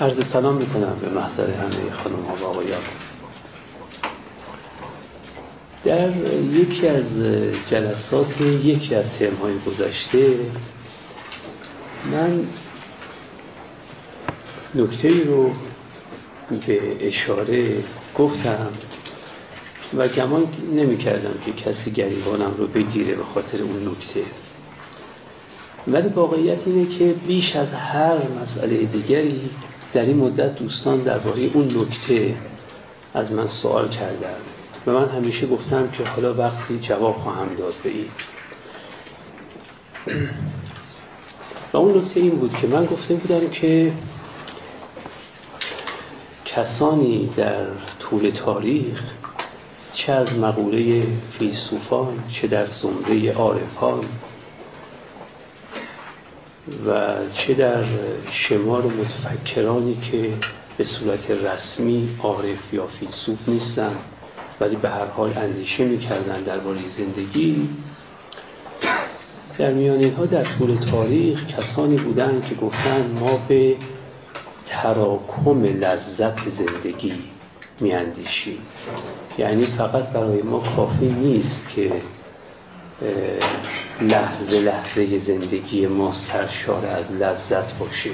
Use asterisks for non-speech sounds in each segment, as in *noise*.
عرض سلام می‌کنم به محضر همه خانم ها و آقایان. در یکی از جلسات یکی از ترم های گذشته من نکته رو به اشاره گفتم و گمان نمی کردم که کسی گریبانم رو بگیره به خاطر اون نکته. ولی واقعیت اینه که بیش از هر مسئله دیگری در این مدت دوستان درباره اون نکته از من سوال کردن و من همیشه گفتم که حالا وقتی جواب خواهم داد به این. *clears throat* و اون نکته این بود که من گفته بودم که کسانی در طول تاریخ چه از مقوله فیلسوفان چه در زمره عارفان و چه در شمار متفکرانی که به صورت رسمی عارف یا فیلسوف نیستن ولی به هر حال اندیشه می‌کردن درباره زندگی. در میان اینها در طول تاریخ کسانی بودند که گفتن ما به تراکم لذت زندگی میاندیشیم. یعنی فقط برای ما کافی نیست که لحظه لحظه زندگی ما سرشار از لذت باشه.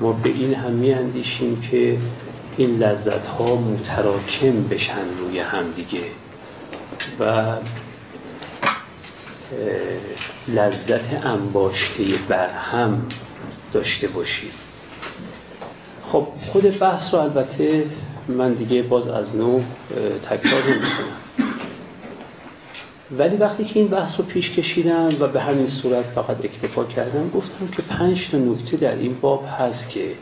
ما به این هم میاندیشیم که این لذت ها متراکم بشن روی هم دیگه. و لذت انباشته برهم داشته باشیم. خب خود بحث رو البته من دیگه باز از نو تکرار نمی‌کنم. ولی وقتی که این بحث رو پیش کشیدم و به همین صورت فقط اکتفا کردم گفتم که پنج تا نکته در این باب هست که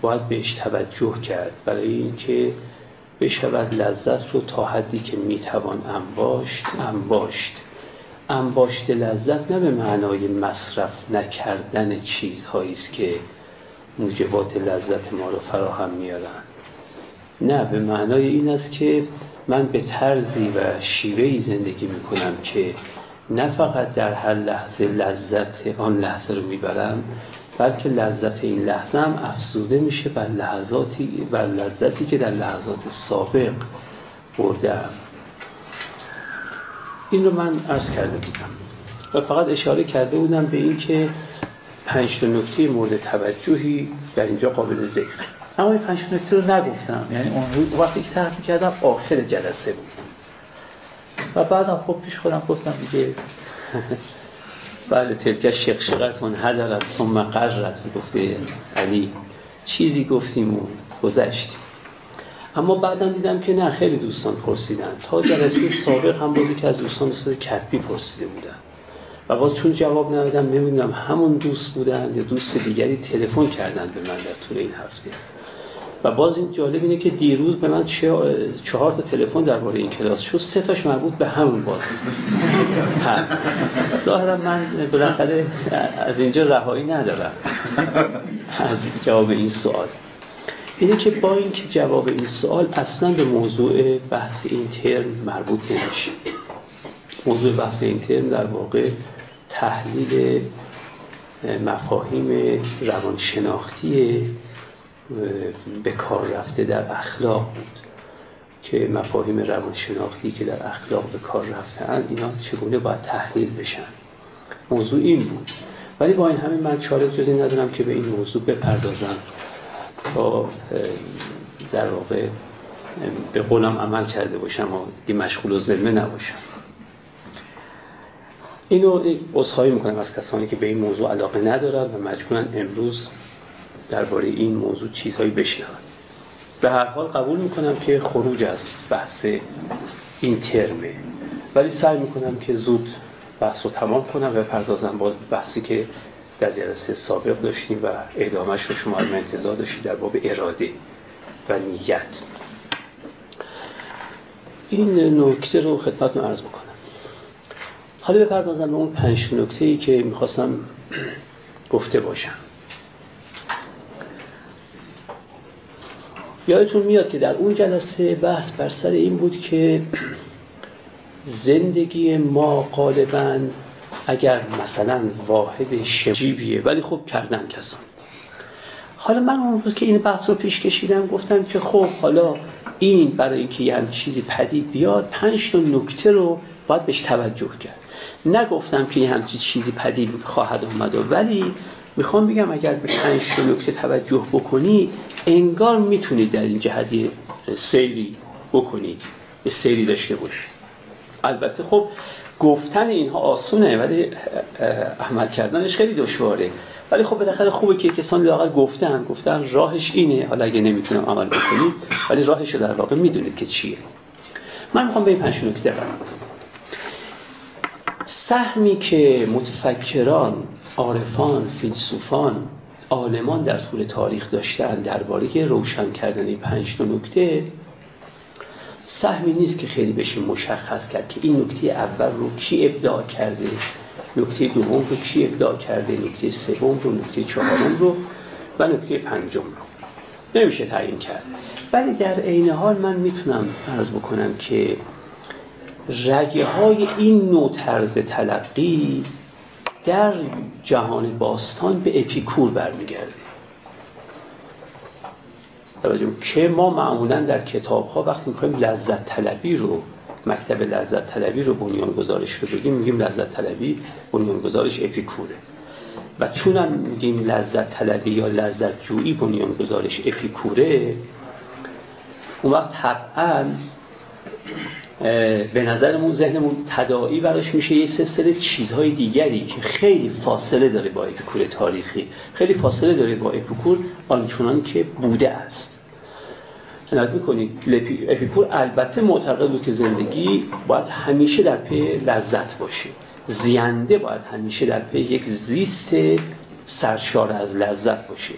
باید بهش توجه کرد. برای اینکه بشود لذت رو تا حدی که می‌توان انباشت انباشت. انباشت لذت نه به معنای مصرف نکردن چیزهایی است که موجبات لذت ما رو فراهم میارن نه به معنای این است که من به طرزی و شیوهی زندگی می‌کنم که نه فقط در هر لحظه لذت آن لحظه رو می‌برم بلکه لذت این لحظه هم افزوده میشه بر لحظاتی بر لذتی که در لحظات سابق بردم این رو من عرض کرده بودم و فقط اشاره کرده بودم به این که پنج نکته مورد توجهی در اینجا قابل ذکر اما این پنج نکته رو نگفتم. یعنی اون وقتی که طرح می‌کردم آخر جلسه بود. و بعدم خب پیش خودم گفتم دیگه *laughs* بله تلک شقشقتون حضرت ثم قررت گفته علی. چیزی گفتیم و گذشتیم. اما بعدا دیدم که نه خیلی دوستان پرسیدن. تا جلسه سابق هم بازی که از دوستان دوست کتبی پرسیده بودن. و باز چون جواب ندادم نمی‌دونم همون دوست بودن یا دوست دیگری تلفن کردن به من در طول این هفته. و باز این جالب اینه که دیروز به من چهار تا تلفن درباره این کلاس شد. سه تاش مربوط به همون باز. ظاهرا من بالاخره از اینجا رهایی ندارم. از جواب این سوال. اینه که با اینکه جواب این سوال اصلا به موضوع بحث این ترم مربوط نمیشه. موضوع بحث این ترم در واقع تحلیل مفاهیم روانشناختی به کار رفته در اخلاق بود. که مفاهیم روانشناختی که در اخلاق به کار رفتن اینا چگونه باید تحلیل بشن؟ موضوع این بود. ولی با این همه من چاره جزی ندارم که به این موضوع بپردازم تا در واقع به قولم عمل کرده باشم و مشغول و ظلمه نباشم. اینو اصخایی می‌کنم از کسانی که به این موضوع علاقه ندارن و مجبورن امروز درباره این موضوع چیزهایی بشنون به هر حال قبول می‌کنم که خروج از بحث این ترمه. ولی سعی می‌کنم که زود بحث رو تمام کنم و پردازم با بحثی که در جلسه سابق داشتیم و اعدامش رو شما انتظار داشتید در باب اراده و نیت. این نکته رو خدمت عرض بکنم. حالا بپردازم به اون پنج نکته ای که می‌خواستم *clears throat* گفته باشم. یادتون میاد که در اون جلسه بحث بر سر این بود که زندگی ما غالبا اگر مثلا واحد شجیبیه ولی خب کردن کسان. حالا من اون روز که این بحث رو پیش کشیدم گفتم که خب حالا این برای اینکه یه چیزی پدید بیاد پنج تا نکته رو باید بهش توجه کرد. نگفتم که یه همچی چیزی پدید خواهد آمد ولی می‌خوام بگم اگر به پنج تا نکته توجه بکنی انگار می‌تونید در این جهت سیری بکنید به سیری داشته باشید البته خب گفتن اینها آسونه ولی عمل کردنش خیلی دشواره. ولی خب بالاخره خوبه که کسانی لاغر گفتن. گفتن راهش اینه. حالا اگه نمی‌تونم عمل بکنید ولی راهش رو در واقع می‌دونید که چیه. من می‌خوام به این پنج نکته سهمی که متفکران عارفان فیلسوفان عالمان در طول تاریخ داشتن درباره روشن کردن پنج نکته. سهمی نیست که خیلی بشه مشخص کرد که این نکته اول رو کی ابداع کرده نکته دوم رو کی ابداع کرده نکته سوم رو نکته چهارم رو و نکته پنجم رو. نمیشه تعیین کرد. ولی در عین حال من می‌تونم عرض بکنم که رگه های این نوع طرز تلقی در جهان باستان به اپیکور برمیگرده توجه که ما معمولا در کتاب ها وقتی می‌خوایم لذت طلبی رو مکتب لذت طلبی رو بنیان گذارش رو بگیم میگیم لذت طلبی بنیان گذارش اپیکوره. و چون هم میگیم لذت طلبی یا لذت جویی بنیان گذارش اپیکوره اون وقت طبعا به نظرمون ذهنمون تداعی براش میشه یه سلسله چیزهای دیگری که خیلی فاصله داره با اپیکور تاریخی. خیلی فاصله داره با اپیکور آنچنان که بوده است. عنایت می‌کنید. اپیکور البته معتقد بود که زندگی باید همیشه در پی لذت باشه. زینده باید همیشه در پی یک زیست سرشار از لذت باشه.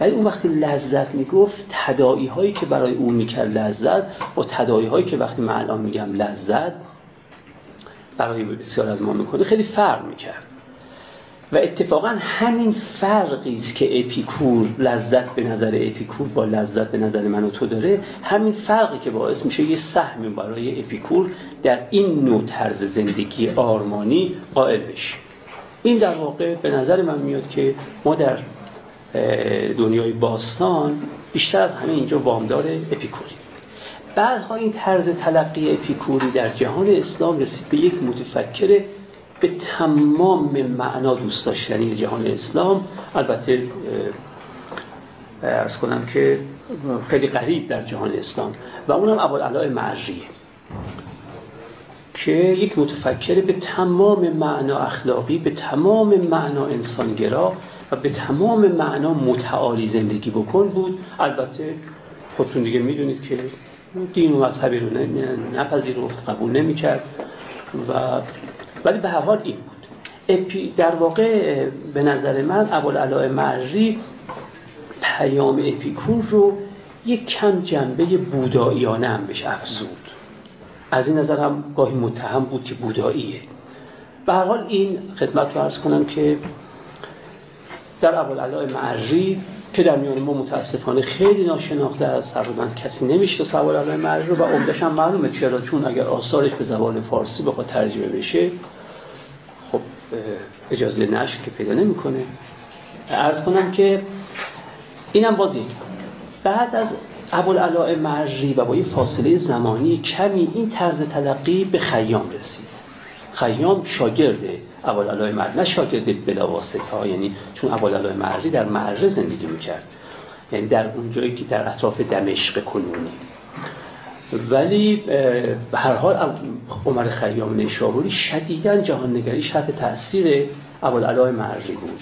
ولی اون وقتی لذت می‌گفت تداعی هایی که برای اون می‌کرد لذت با تداعی هایی که وقتی من الان میگم لذت برای بسیار از ما می‌کنه خیلی فرق می‌کرد. و اتفاقا همین فرقی است که اپیکور لذت به نظر اپیکور با لذت به نظر من و تو داره. همین فرقی که باعث میشه یه سهمی برای اپیکور در این نوع طرز زندگی آرمانی قائل بشه. این در واقع به نظر من میاد که ما در دنیای باستان بیشتر از همه اینجا وامدار اپیکوری. بعدها این طرز تلقی اپیکوری در جهان اسلام رسید به یک متفکر به تمام معنا دوست داشتنی جهان اسلام. البته ارز کنم که خیلی قریب در جهان اسلام. و اونم ابوالعلاء معریه که یک متفکر به تمام معنا اخلاقی به تمام معنا انسانگرا و به تمام معنا متعالی زندگی بکن بود. البته خودتون دیگه می‌دونید که دین و مذهبی رو نپذیرفت قبول نمی‌کرد و ولی به هر حال این بود. اپی در واقع به نظر من ابوالعلاء معری پیام اپیکور رو یک کم جنبه بوداییانه هم بهش افزود. از این نظر هم گاهی متهم بود که بوداییه. به هر حال این خدمت رو عرض کنم که در ابوالعلاء معری که در میان ما متاسفانه خیلی ناشناخته است. تقریبا کسی نمیشه ابوالعلاء معری رو و عمدش هم معلومه. چرا؟ چون اگر آثارش به زبان فارسی بخواد ترجمه بشه خب اجازه نشر که پیدا نمی‌کنه. عرض کنم که اینم بازی بعد از ابوالعلاء معری و با یه فاصله زمانی کمی این طرز تلقی به خیام رسید. خیام شاگرده. ابوالعلاء مرد نه شاگرد بلا واسطه ها یعنی چون ابوالعلاء مردی در معره زندگی می‌کرد. یعنی در اون جایی که در اطراف دمشق کنونی. ولی به هر حال عمر خیام نیشابوری شدیدا جهان نگری شرط تاثیر ابوالعلاء مردی بود.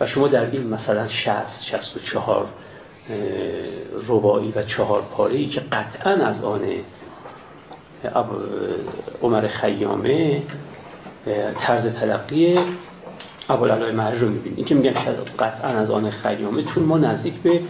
و شما در این مثلا 60 64 ربایی و چهار پاره ای که قطعا از آن عمر خیامه طرز تلقی ابوالعلاء معری رو می‌بینیم این که میگم شاید قطعا از آن خیامه چون ما نزدیک به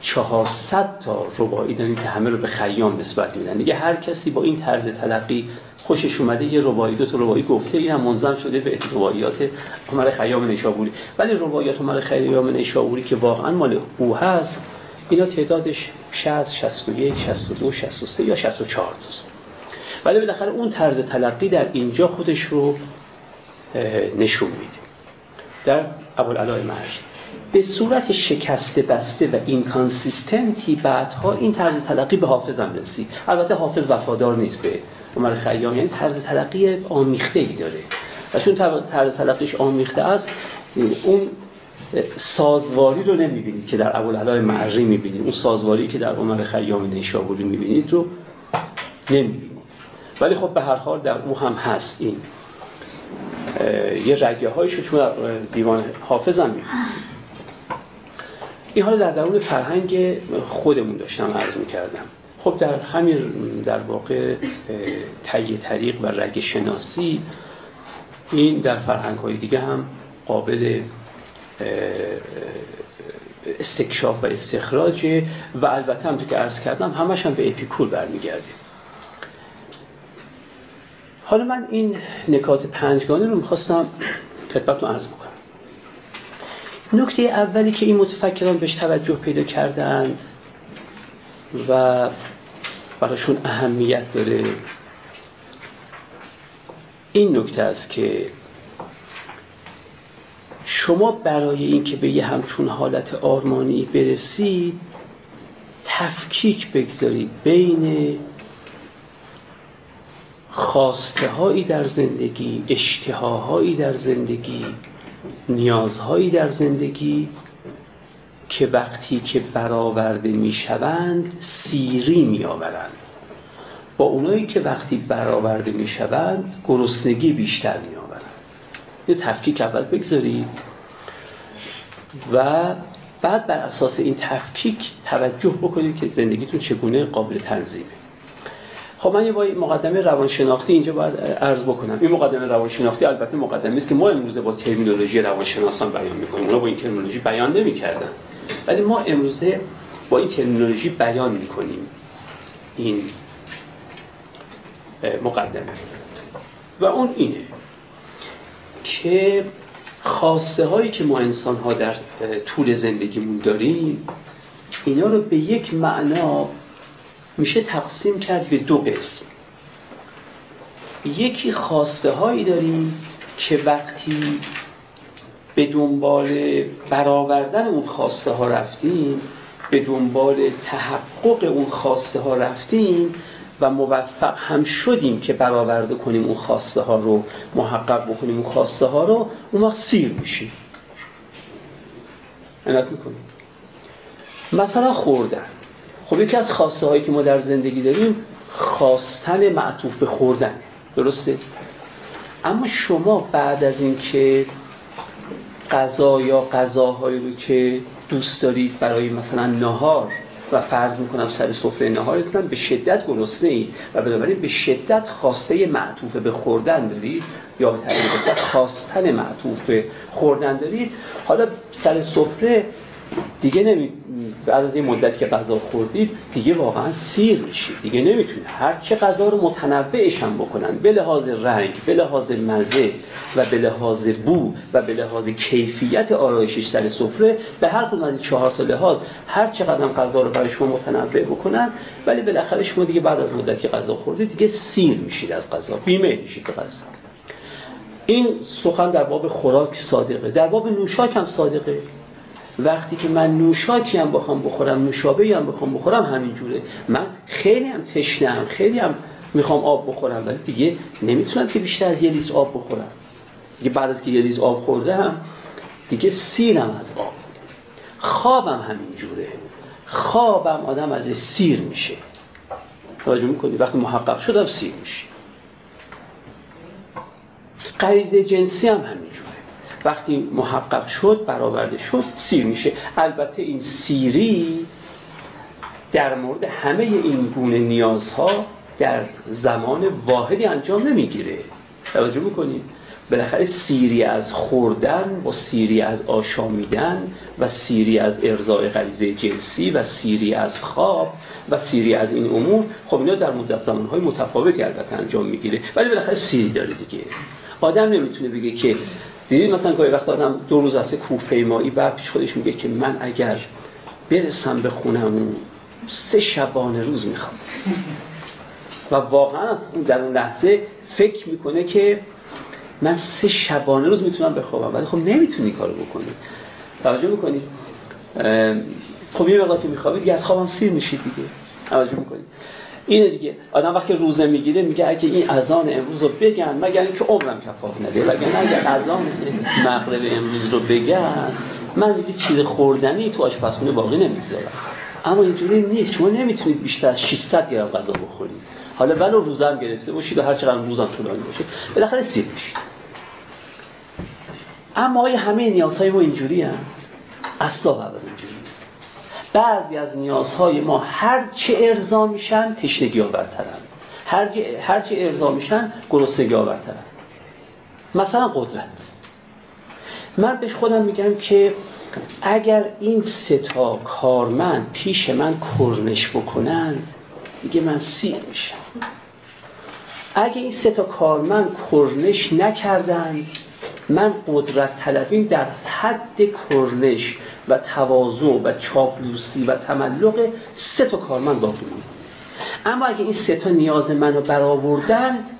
400 تا ربایی داریم که همه رو به خیام نسبت میدن. دیگه هر کسی با این طرز تلقی خوشش اومده یه ربایی دو تا ربایی گفته اینم منظم شده به رباعیات عمر خیام نیشابوری. ولی رباعیات عمر خیام نیشابوری که واقعا مال او هست اینا تعدادش 60 61 62 63 یا 64 تاست ولی بالاخره اون طرز تلقی در اینجا خودش رو نشون میده. در ابوالعلاء مرج به صورت شکسته بسته و اینکانسیستنتی بعدها این طرز تلقی به حافظم رسید. البته حافظ وفادار نیست به عمر خیام. یعنی طرز تلقی آمیخته ای داره. و چون طرز تلقیش آمیخته است اون سازواری رو نمی‌بینید که در ابوالعلا معری می‌بینید. اون سازواری که در عمر خیام نیشابوری می‌بینید رو نمی‌بینید. ولی خب به هر حال در او هم هست این. یه رگه هایشو چون دیوان حافظم می‌بینید این حالا در درون فرهنگ خودمون داشتم عرض می‌کردم. خب در همین در واقع تهیه طریق و رگ شناسی این در فرهنگ های دیگه هم قابل استکشاف و استخراج. و البته هم که عرض کردم همش هم به اپیکور برمیگرده. حالا من این نکات پنجگانه رو می‌خواستم خدمتتون عرض بکنم. نکته اولی که این متفکران بهش توجه پیدا کردند و براشون اهمیت داره این نکته است که شما برای اینکه به یه همچون حالت آرمانی برسید تفکیک بگذارید بین خواسته هایی در زندگی اشتهاهایی در زندگی نیازهایی در زندگی که وقتی که برآورده می‌شوند سیری میآورند. با اونایی که وقتی برآورده می‌شوند گرسنگی بیشتر میآورند. یه تفکیک اول بگذارید. و بعد بر اساس این تفکیک توجه بکنید که زندگیتون چگونه قابل تنظیمه. خب من یه با مقدمه روانشناختی اینجا باید عرض بکنم. این مقدمه روانشناختی البته مقدمه است که ما امروزه با ترمینولوژی روانشناسان بیان می‌کنیم. اونا با این ترمینولوژی بیان نمی‌کردن. ولی ما امروزه با این ترمینولوژی بیان می‌کنیم. این مقدمه و اون اینه که خواسته هایی که ما انسان ها در طول زندگیمون داریم اینا رو به یک معنا میشه تقسیم کرد به دو قسم. یکی خواسته هایی داریم که وقتی به دنبال برآوردن اون خواسته ها رفتیم به دنبال تحقق اون خواسته ها رفتیم و موفق هم شدیم که برآورده کنیم اون خواسته ها رو محقق بکنیم اون خواسته ها رو اون وقت سیر میشیم. عنایت می‌کنیم مثلا خوردن. خب یکی از خواسته هایی که ما در زندگی داریم خواستن معطوف به خوردن. درسته؟ اما شما بعد از اینکه غذا یا غذاهایی رو که دوست دارید برای مثلا نهار و فرض می‌کنم سر سفره نهارتون به شدت گرسنه ای و بنابراین به شدت خواسته معطوف به خوردن دارید یا به تعبیر خواستن معطوف به خوردن دارید حالا سر سفره دیگه نمی بعد از این مدت که غذا خوردید دیگه واقعا سیر میشید. دیگه نمی‌تونه هر چه غذا رو متنوعش هم بکنن به لحاظ رنگ به لحاظ مزه و به لحاظ بو و به لحاظ کیفیت آرایشش سر سفره به هر کدوم از این چهار تا لحاظ هر چقدر غذا رو برای شما متنوع بکنن ولی بالاخره شما دیگه بعد از مدت که غذا خوردید دیگه سیر میشید از غذا بیمه میشید غذا. این سخن در باب خوراک صادقه. در باب نوشاک هم صادقه. وقتی که من نوشاکی هم بخوام بخورم نوشابه هم بخوام بخورم همینجوره. من خیلی هم تشنم خیلی هم می‌خوام آب بخورم ولی دیگه نمی‌تونم که بیشتر از یه لیز آب بخورم. دیگه بعد از که یه لیز آب خوردم دیگه سیرم از آب. خوابم همینجوره. خوابم آدم از سیر میشه. توجه می‌کنی؟ وقتی محقق شدم سیر میشه غریزه جنسی هم همینجوره. وقتی محقق شد برآورده شد سیر میشه. البته این سیری در مورد همه این گونه نیازها در زمان واحدی انجام نمی‌گیره. توجه می‌کنید بالاخره سیری از خوردن با سیری از آشامیدن و سیری از ارضاء غریزه جنسی و سیری از خواب و سیری از این امور خب اینا در مدت زمانهای متفاوتی البته انجام می‌گیره. ولی بالاخره سیری داره دیگه. آدم نمی‌تونه بگه که دیدید مثلا گاهی وقت آدم دو روز رفته کوهپیمایی بعد پیش خودش میگه که من اگر برسم به خونم سه شبانه روز می‌خوام. و واقعا در اون لحظه فکر می‌کنه که من سه شبانه روز می‌تونم بخوابم. ولی خب نمی‌تونی کارو بکنی. توجه می‌کنید خب یه مقدار که میخوابید دیگه از خوابم سیر میشید دیگه. توجه می‌کنید اینه دیگه. آدم وقتی روزه می‌گیره میگه اگه این اذان امروز رو بگن مگر اینکه عمرم کفاف نده. وگرنه اگر اذان مغرب امروز رو بگن من دیگه چیز خوردنی تو آشپزخونه باقی نمی‌ذارم اما اینجوری نیست. شما نمی‌تونید بیشتر از 600 گرم غذا بخورید. حالا ولو هم گرفته باشید و هر چقدر روزم طولانی باشه. بالاخره سیر میشید. اما همه نیازهای ما اینجوری هم اصلا بعضی از نیازهای ما هر چه ارضا میشن تشنگی آورترن. هر, هر ارضا میشن گرسنگی آورترن. مثلا قدرت. من بهش خودم میگم که اگر این سه تا کارمند پیش من کرنش بکنند دیگه من سیر میشم. اگه این سه تا کارمند کرنش نکردند من قدرت طلبیم در حد کرنش و تواضع و چاپلوسی و تملق سه تا کارمند باقی اما اگه این سه تا نیاز منو برآوردند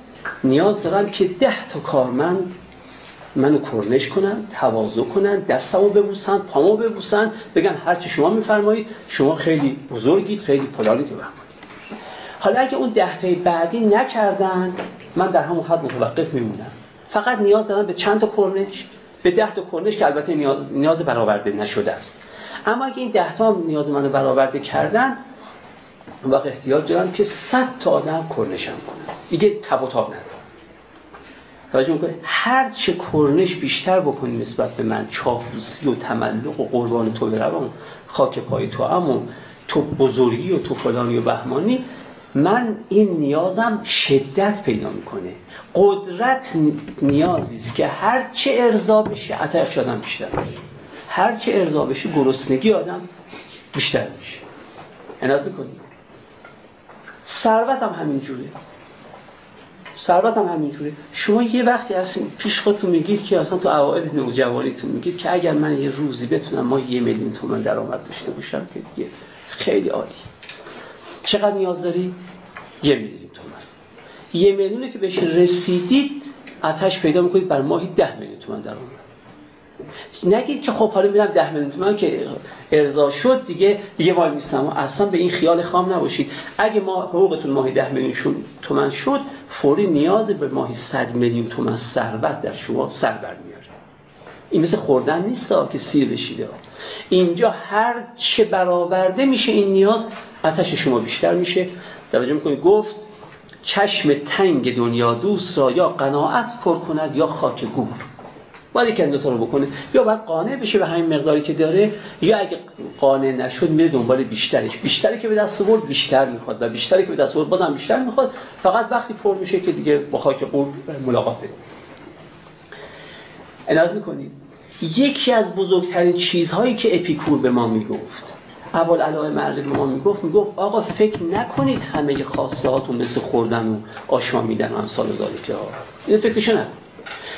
نیاز دارم که ده تا کارمند منو کرنش کنن تواضع کنن دستمو ببوسن پامو ببوسن بگن هرچی شما میفرمایید شما خیلی بزرگید خیلی فلانی تو حالا اگه اون ده بعدی نکردن من در همون حد متوقف میمونم. فقط نیاز دارم به چند تا کرنش به ده تا کرنش که البته نیاز, نیاز برآورده نشده است. اما اگه این ده تا نیاز منو برآورده کردن اون وقت احتیاج دارم که 100 تا آدم کرنشم کنم دیگه تب و تاب ندارم. توجه می‌کنه هر چه کرنش بیشتر بکنی نسبت به من چاپلوسی و تملق و قربان تو بروم خاک پای تو اما تو بزرگی و تو فلانی و بهمانی من این نیازم شدت پیدا می‌کنه. قدرت نیازی است که هر چه ارضا بشه عطایش آدم بیشتر هر چه ارضا بشه گرسنگی آدم بیشتر میشه. عنایت می‌کنی. ثروت هم همینجوره ثروت هم همینجوره شما یه وقتی هستین پیش خودتون میگید که اصلا تو اوائل نوجوانیتون میگید که اگر من یه روزی بتونم ما یه میلیون تومن درآمد داشته باشم که دیگه خیلی عالی. چقدر نیاز دارید یه میلیون تومن. یه میلیونی که بهش رسیدید آتش پیدا می‌کنید بر ماهی ده میلیون تومن درآمد نگید که خب حالا میرم ده میلیون تومن که ارضا شد دیگه دیگه وای میستم اصلا به این خیال خام نباشید. اگه ما حقوقتون ماهی ده میلیون تومن شد فوری نیاز به ماهی صد میلیون تومن ثروت در شما سر برمیاره این مثل خوردن نیست که سیر بشیده اینجا هر چه برآورده میشه این نیاز آتش شما بیشتر میشه. توجه می‌کنید گفت چشم تنگ دنیا دوست را یا قناعت پر کند یا خاک گور. باید یک از رو بکنه. یا باید قانع بشه به همین مقداری که داره یا اگه قانع نشد میره دنبال بیشترش. بیشتری که به دست آورد بیشتر می‌خواد. و بیشتری که به دست آورد بازم بیشتر می‌خواد. فقط وقتی پر میشه که دیگه با خاک قور ملاقات بده عنایت می‌کنید یکی از بزرگترین چیزهایی که اپیکور به ما می‌گفت اول علای مرد به ما می‌گفت می‌گفت آقا فکر نکنید همه هاتون مثل خوردن و آشامیدن و امثال ذالکه ها. این فکرشو نکن.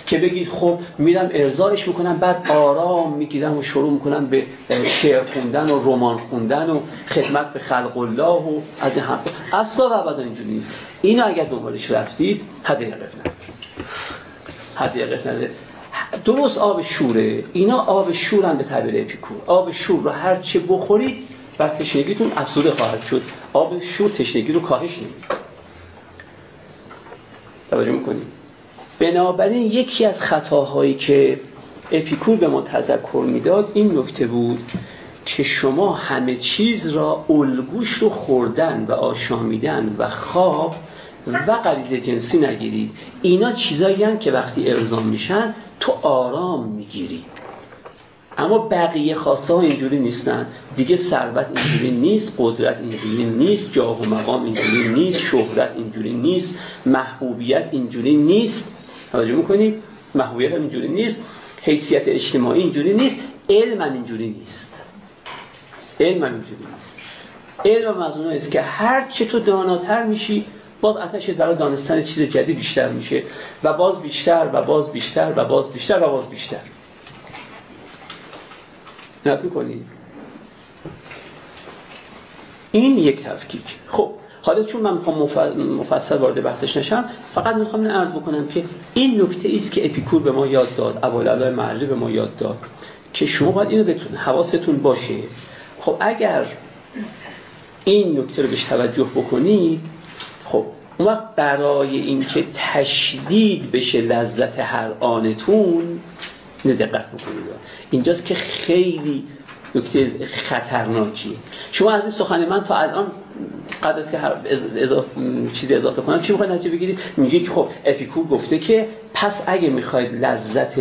که بگید خب میرم ارزایش می‌کنم بعد آرام می‌گیرم و شروع می‌کنم به شعر خوندن و رمان خوندن و خدمت به خلق الله و از این حرف اصلا و ابدا اینجوری نیست. اینو اگر دنبالش رفتید حد یقف نداره. حد درست آب شوره. اینا آب شورن به تعبیر اپیکور. آب شور رو هر چه بخورید بر تشنگیتون افزوده خواهد شد. آب شور تشنگی رو کاهش نمید توجه می‌کنید بنابراین یکی از خطاهایی که اپیکور به ما تذکر می‌داد این نکته بود که شما همه چیز را الگوش رو خوردن و آشامیدن و خواب و غریزه جنسی نگیرید. اینا چیزایی هم که وقتی ارزام میشن تو آرام می‌گیری. اما بقیه ها اینجوری نیستن. دیگه ثروت اینجوری نیست قدرت اینجوری نیست جاه و مقام اینجوری نیست شهرت اینجوری نیست محبوبیت اینجوری نیست. توجه می‌کنید محبوبیت هم اینجوری نیست حیثیت اجتماعی اینجوری نیست علم هم اینجوری نیست. علم هم اینجوری نیست. علم هم است که هر چه تو داناتر میشی باز آتشت برای دانستن چیز جدید بیشتر میشه و باز بیشتر و باز بیشتر و باز بیشتر و باز بیشتر. نت می‌کنی؟ این یک تفکیک. خب حالا چون من می‌خوام مفصل وارد بحثش نشم فقط می‌خوام این عرض بکنم که این نکته است که اپیکور به ما یاد داد ابوالعلا معری به ما یاد داد که شما باید اینو بتون حواستون باشه. خب اگر این نکته رو بهش توجه بکنید خب اون وقت برای اینکه تشدید بشه لذت هر آنتون اینو دقت بکنید. اینجاست که خیلی نکته خطرناکی شما از این سخن من تا الان قبل از که هر اضافه چیزی اضافه کنم چی می‌خواید نتیجه بگیرید؟ میگه که خب اپیکور گفته که پس اگه می‌خواید لذت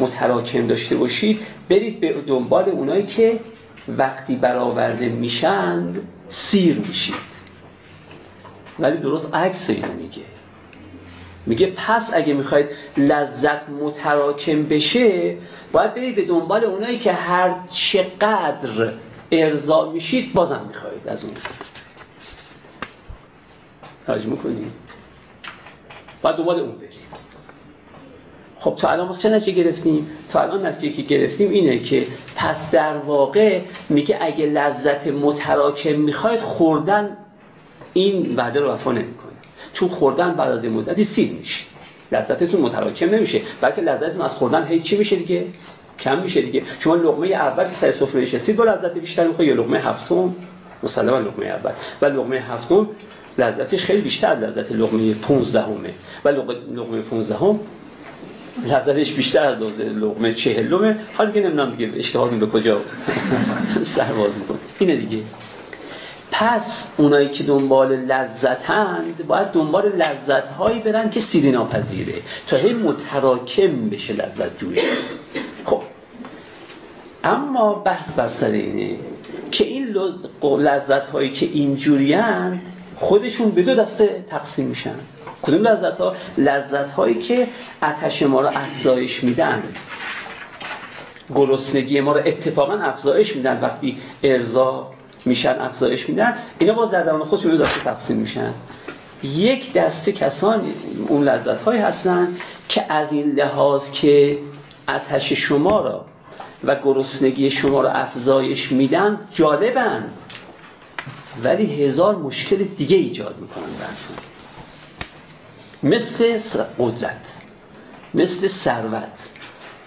متراکم داشته باشید برید به دنبال اونایی که وقتی برآورده میشند سیر میشید. ولی درست عکس اینو میگه. میگه پس اگه می‌خواید لذت متراکم بشه باید برید به دنبال اونایی که هر چقدر ارضا میشید بازم می‌خواید از اون. توجه می‌کنید باید دنبال اون برید. خب تا الان ما چه نتیجه گرفتیم. تا الان نتیجه که گرفتیم اینه که پس در واقع میگه اگه لذت متراکم می‌خواید خوردن این وعده رو وفا نمی‌کنه. چون خوردن بعد از این مدتی سیر میشه. لذتتون متراکم نمیشه. بلکه لذتتون از خوردن هیچ چی میشه دیگه. کم میشه دیگه. شما لقمه اول که سر سفره نشستید با لذت بیشتر می‌خواد یا لقمه هفتم؟ مسلما لقمه اول. و لقمه هفتم لذتش خیلی بیشتر لذت لقمه 15 همه و لقمه 15 هم لذتش بیشتر از لقمه 40 همه حالا دیگه نمی‌دونم دیگه اشتهاتون به کجا سرواز می‌کنه. اینه دیگه. پس اونایی که دنبال لذتند باید دنبال لذت هایی برن که سیری ناپذیره. تا هی متراکم بشه لذت جویی. خب. اما بحث بر سر اینه که این لذت هایی که اینجوریان خودشون به دو دسته تقسیم میشن. کدوم لذت ها؟ لذت هایی که اتش ما رو افزایش میدن. گرسنگی ما رو اتفاقا افزایش میدن وقتی ارزا میشن افزایش میدن. اینا باز در درون خودشون دو دسته تقسیم میشن. یک دسته کسان اون لذت های هستن که از این لحاظ که اتش شما را و گرسنگی شما را افزایش میدن جالبند. ولی هزار مشکل دیگه ایجاد می‌کنن براتون. مثل قدرت مثل ثروت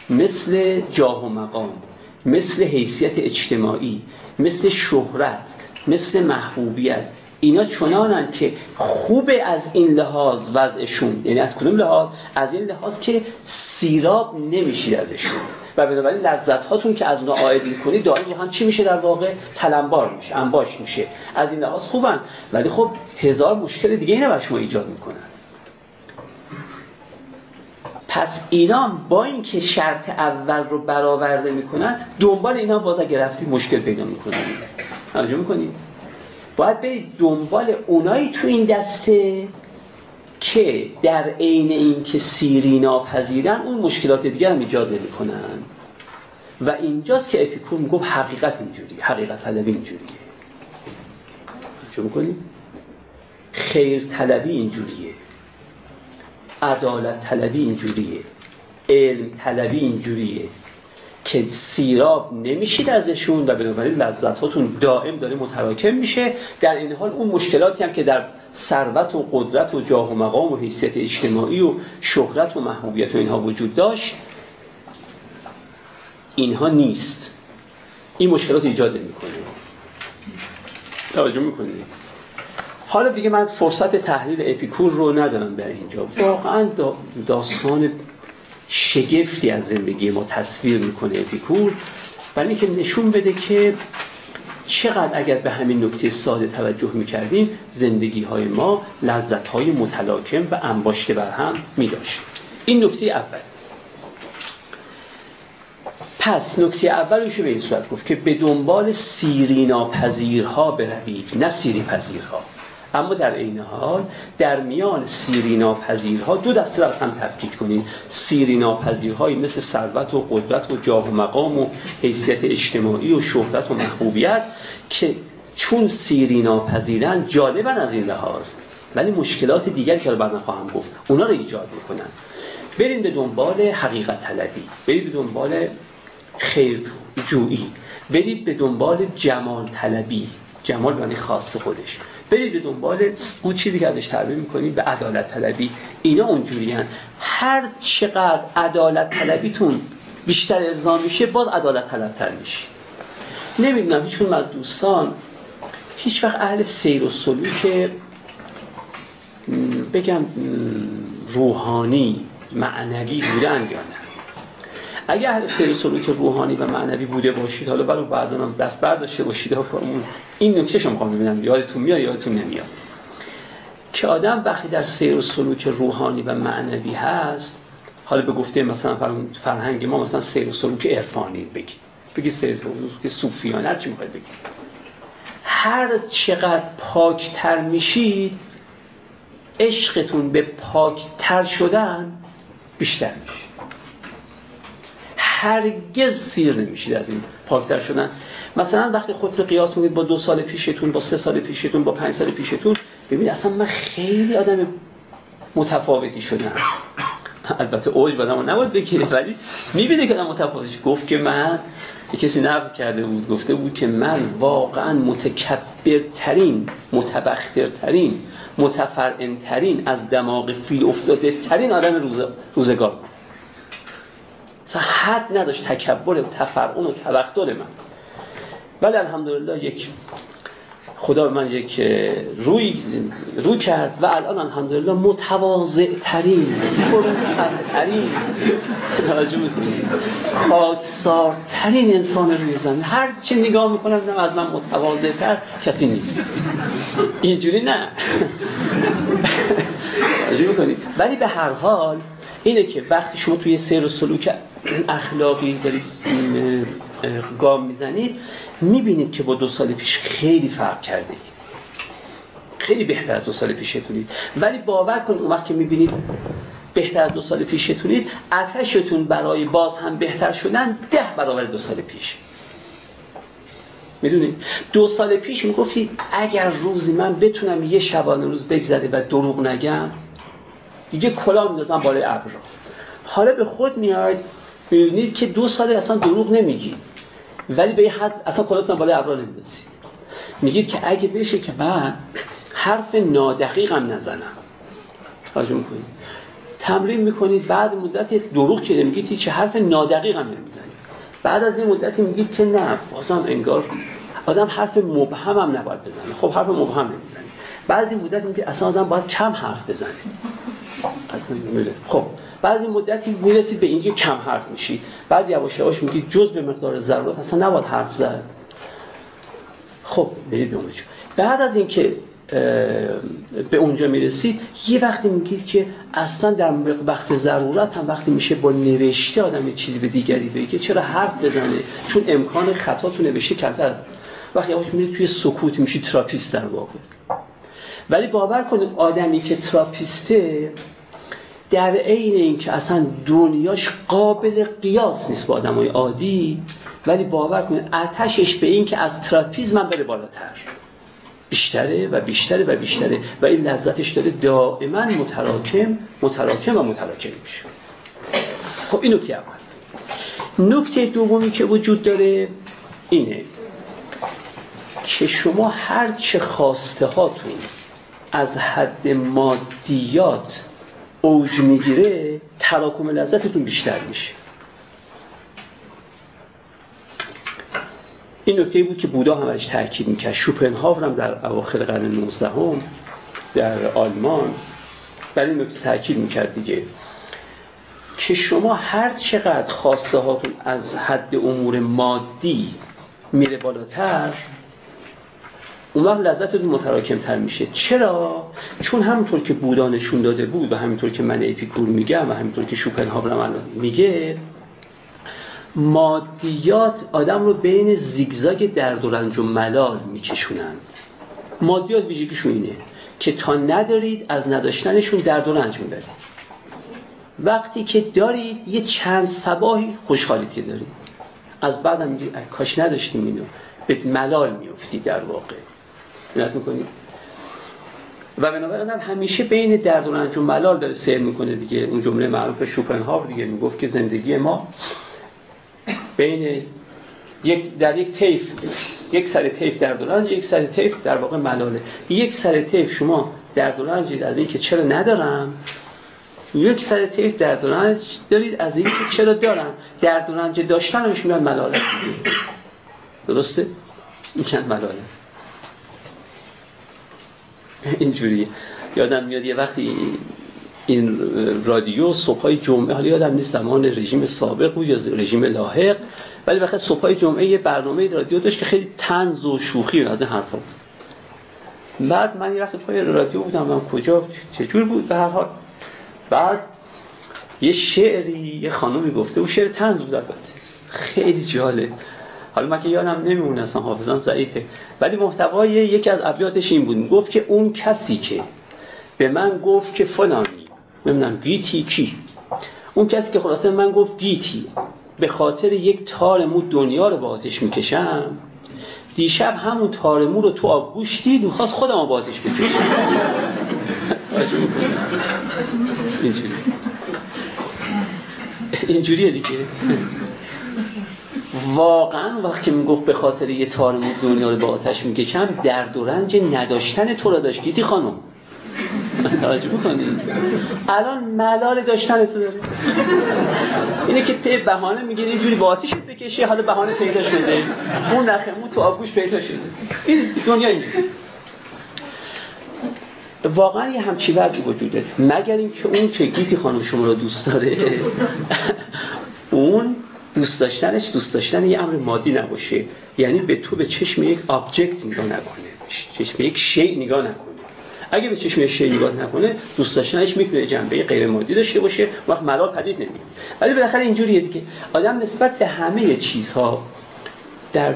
مثل جاه و مقام مثل حیثیت اجتماعی مثل شهرت مثل محبوبیت. اینا چنانن که خوبه از این لحاظ وضعشون. یعنی از کدوم لحاظ؟ از این لحاظ که سیراب نمیشید ازشون. و بنابراین لذت هاتون که از اونها آید کنید دائم هم چی میشه در واقع. تلمبار میشه انباش میشه. از این لحاظ خوبن. ولی خب هزار مشکل دیگه اینه بر شما ایجاد می‌کنن. پس اینا با اینکه شرط اول رو برآورده می‌کنن دنبال اینا باز اگه مشکل پیدا می‌کنن توجه می‌کنید باید برید دنبال اونایی تو این دسته که در عین اینکه سیری ناپذیرن اون مشکلات دیگر هم ایجاد نمی‌کنن. و اینجاست که اپیکور می‌گفت حقیقت اینجوری حقیقت طلبی اینجوریه. چه می‌کنید خیر طلبی اینجوریه. عدالت طلبی اینجوریه. علم طلبی اینجوریه که سیراب نمیشید ازشون و بنابراین لذتاتون دائم داره متراکم میشه. در این حال اون مشکلاتی هم که در ثروت و قدرت و جاه و مقام و حیثیت اجتماعی و شهرت و محبوبیت و اینها وجود داشت اینها نیست. این مشکلات ایجاد نمی‌کنه. توجه می‌کنید حالا دیگه من فرصت تحلیل اپیکور رو ندارم در اینجا. واقعا داستان شگفتی از زندگی ما تصویر می‌کنه اپیکور. برای اینکه نشون بده که چقدر اگر به همین نکته ساده توجه می‌کردیم زندگی های ما لذت های متلاکم و انباشته بر هم میداشت. این نکته اول. پس نکته اول رو به این صورت گفت که به دنبال سیرینا پذیرها بروید نه سیری پذیرها اما در این حال در میان سیرینا پذیرها دو دسته را از هم تفکیک کنید. سیرینا پذیرهایی مثل ثروت و قدرت و جاه و مقام و حیثیت اجتماعی و شهرت و محبوبیت که چون سیرینا پذیرن جالبن از این لحاظ ولی مشکلات دیگر که رو بعد نخواهم گفت اونا رو ایجاد می‌کنن. بریم به دنبال حقیقت طلبی. برید به دنبال خیر جویی برید به دنبال جمال طلبی. جمال یعنی خاص خودش. برید به دنبال اون چیزی که ازش تعبیر می‌کنید به عدالت طلبی. اینا اونجوری هر چقدر عدالت طلبیتون بیشتر ارضا میشه باز عدالت طلبتر میشه. نمی‌دونم هیچ از دوستان هیچ وقت اهل سیر و سلوک بگم روحانی معنوی بودن یا نه. اگه اهل سیر سلوک روحانی و معنوی بوده باشید حالا برای بعدا هم دست برداشته باشید این نکته شما می‌خوام ببینم یادتون میاد یادتون نمیاد؟ که آدم وقتی در سیر و سلوک روحانی و معنوی هست حالا به گفته مثلا فرهنگ ما مثلا سیر و سلوک عرفانی بگی بگی سیر و سلوک صوفیانه هر چی می‌خواید بگی هر چقدر پاکتر میشید عشقتون به پاکتر شدن بیشتر میشه. هرگز سیر نمیشید از این پاکتر شدن. مثلا وقتی خودتون قیاس می‌کنید با دو سال پیشتون با سه سال پیشتون با پنج سال پیشتون ببینید اصلا من خیلی آدم متفاوتی شدم. البته اوج بدم نباید بگیره ولی می‌بینه که آدم متفاوتی گفت که من کسی نقل کرده بود گفته بود که من واقعا متکبرترین متبخترترین متفرعنترین از دماغ فیل افتاده ترین آدم روز... روزگار اصلا حد نداشت تکبر و تفرعون و تبختر من. ولی الحمدلله یک خدا به من یک روی رو کرد و الان الحمدلله متواضع ترین ترین توجه می‌کنید. خاکسار ترین انسان روی زمین. هر چی نگاه می‌کنم از من متواضع تر کسی نیست. اینجوری نه. *laughs* ولی به هر حال اینه که وقتی شما توی سیر و سلوک اخلاقی دارید گام می‌زنید می‌بینید که با دو سال پیش خیلی فرق کرده. خیلی بهتر از دو سال پیشتونید ولی باور کنید اون وقت که می‌بینید بهتر از دو سال پیشتونید اتشتون برای باز هم بهتر شدن ده برابر دو سال پیش. می‌دونید دو سال پیش می‌گفتید اگر روزی من بتونم یه شبانه روز بگذره و دروغ نگم دیگه کلا میندازم بالای ابر حالا به خود میاد می‌بینید که دو سال اصلا دروغ نمیگید ولی به حد اصلا کلاتون بالای ابرا نمیدازید میگید که اگه بشه که من حرف نادقیقم نزنم. توجه می‌کنید تمرین می‌کنید بعد مدت دروغ که میگید هیچ حرف نادقیقم نمی‌زنید. بعد از این مدتی میگید که نه بازم انگار آدم حرف مبهم هم نباید بزنه. خب حرف مبهم نمی‌زنه. بعضی مدت میگه اصلا آدم باید کم حرف بزنه. اصلا خب بعضی مدتی می‌رسید به اینکه کم حرف میشید. بعد یواش یواش میگید جز به مقدار ضرورت اصلا نباید حرف زد. خب برید اونجا. بعد از اینکه به اونجا می‌رسید یه وقتی میگید که اصلا در وقت ضرورت هم وقتی میشه با نوشته آدم یه چیزی به دیگری بگه چرا حرف بزنه؟ چون امکان خطا تو نوشته کمتر از وقتی یواش میرید توی سکوت میشی تراپیست در واقع. ولی باور کنید آدمی که تراپیسته در عین اینکه اصلا دنیاش قابل قیاس نیست با آدمای عادی ولی باور کنید آتشش به این که از تراپیز من بره بالاتر. بیشتره و بیشتره و بیشتره و این لذتش داره دائما متراکم متراکم و متراکم میشه. خب این نکته اول. نکته دومی که وجود داره اینه که شما هر چه خواسته هاتون از حد مادیات اوج می‌گیره تراکم لذتتون بیشتر میشه. این نکته بود که بودا هم ازش تاکید می‌کرد. شوپنهاور هم در اواخر قرن 19 هم در آلمان بر این نکته تاکید می‌کرد دیگه که شما هر چقدر خواسته هاتون از حد امور مادی میره بالاتر اون وقت لذتتون متراکم تر میشه. چرا؟ چون همونطور که بودا نشون داده بود و همینطور که من اپیکور میگم و همینطور که شوپنهاور هم میگه مادیات آدم رو بین زیگزاگ درد و رنج و ملال میکشونند. مادیات ویژگیشون اینه که تا ندارید از نداشتنشون درد و رنج می‌برید. وقتی که دارید یه چند سباهی خوشحالید که دارید. از بعدم کاش نداشتیم اینو. به ملال میفتی در واقع. عنایت می‌کنید و بنابراین هم همیشه بین درد و رنج و ملال داره سیر می‌کنه دیگه. اون جمله معروف شوپنهاور دیگه می‌گفت که زندگی ما بین یک در یک تیف یک سر تیف درد و یک سر تیف در واقع ملاله. یک سر تیف شما درد و رنج از این که چرا ندارم یک سر تیف درد و دارید از این که چرا دارم. درد و رنج داشتنش میگن ملالت درسته؟ میگن ملالت *laughs* اینجوری. یادم میاد یه وقتی این رادیو صبح جمعه حالا یادم نیست زمان رژیم سابق بود یا رژیم لاحق ولی وقتی صبح جمعه یه برنامه رادیو داشت که خیلی تنز و شوخی از این حرفا بود. بعد من یه وقت پای رادیو بودم من کجا چجور بود؟ به هر حال. بعد یه شعری یه خانومی گفته و شعر تنز بود البته. خیلی جاله حالا من که یادم نمیمونه اصلا حافظم ضعیفه. ولی محتوای یکی از ابیاتش این بود. گفت که اون کسی که به من گفت که فلانی نمی‌دونم گیتی کی؟ اون کسی که خلاصه من گفت گیتی. به خاطر یک تار مو دنیا رو با آتش می‌کشم. دیشب همون تار مو رو تو آب گوش دید می‌خواست خودم با آتش بکشم. اینجوری. اینجوریه دیگه. واقعا وقتی می‌گفت به خاطر یه تار مو دنیا رو با آتش می‌کشم درد و رنج نداشتن تو را داشت. گیتی خانم. توجه بکنید الان ملال داشتن تو داره اینه که پی بهانه میگه یه جوری با آتیشت بکشی حالا بهانه پیدا شده. اون نخمو تو آبگوش پیدا شده. این دنیا اینجوری واقعا یه همچی وضعی وجوده. مگر اینکه اون که گیتی خانم شما رو دوست داره اون دوست داشتنش دوست داشتن یه امر مادی نباشه. یعنی به تو به چشم یک آبجکت نگاه نکنه. چشم یک شی نگاه نکنه. اگه به چشم شی نگاه نکنه دوست داشتنش می‌تونه جنبه غیر مادی داشته باشه وقت ملال پدید نمیاد ولی بالاخره اینجوریه دیگه. آدم نسبت به همه چیزها در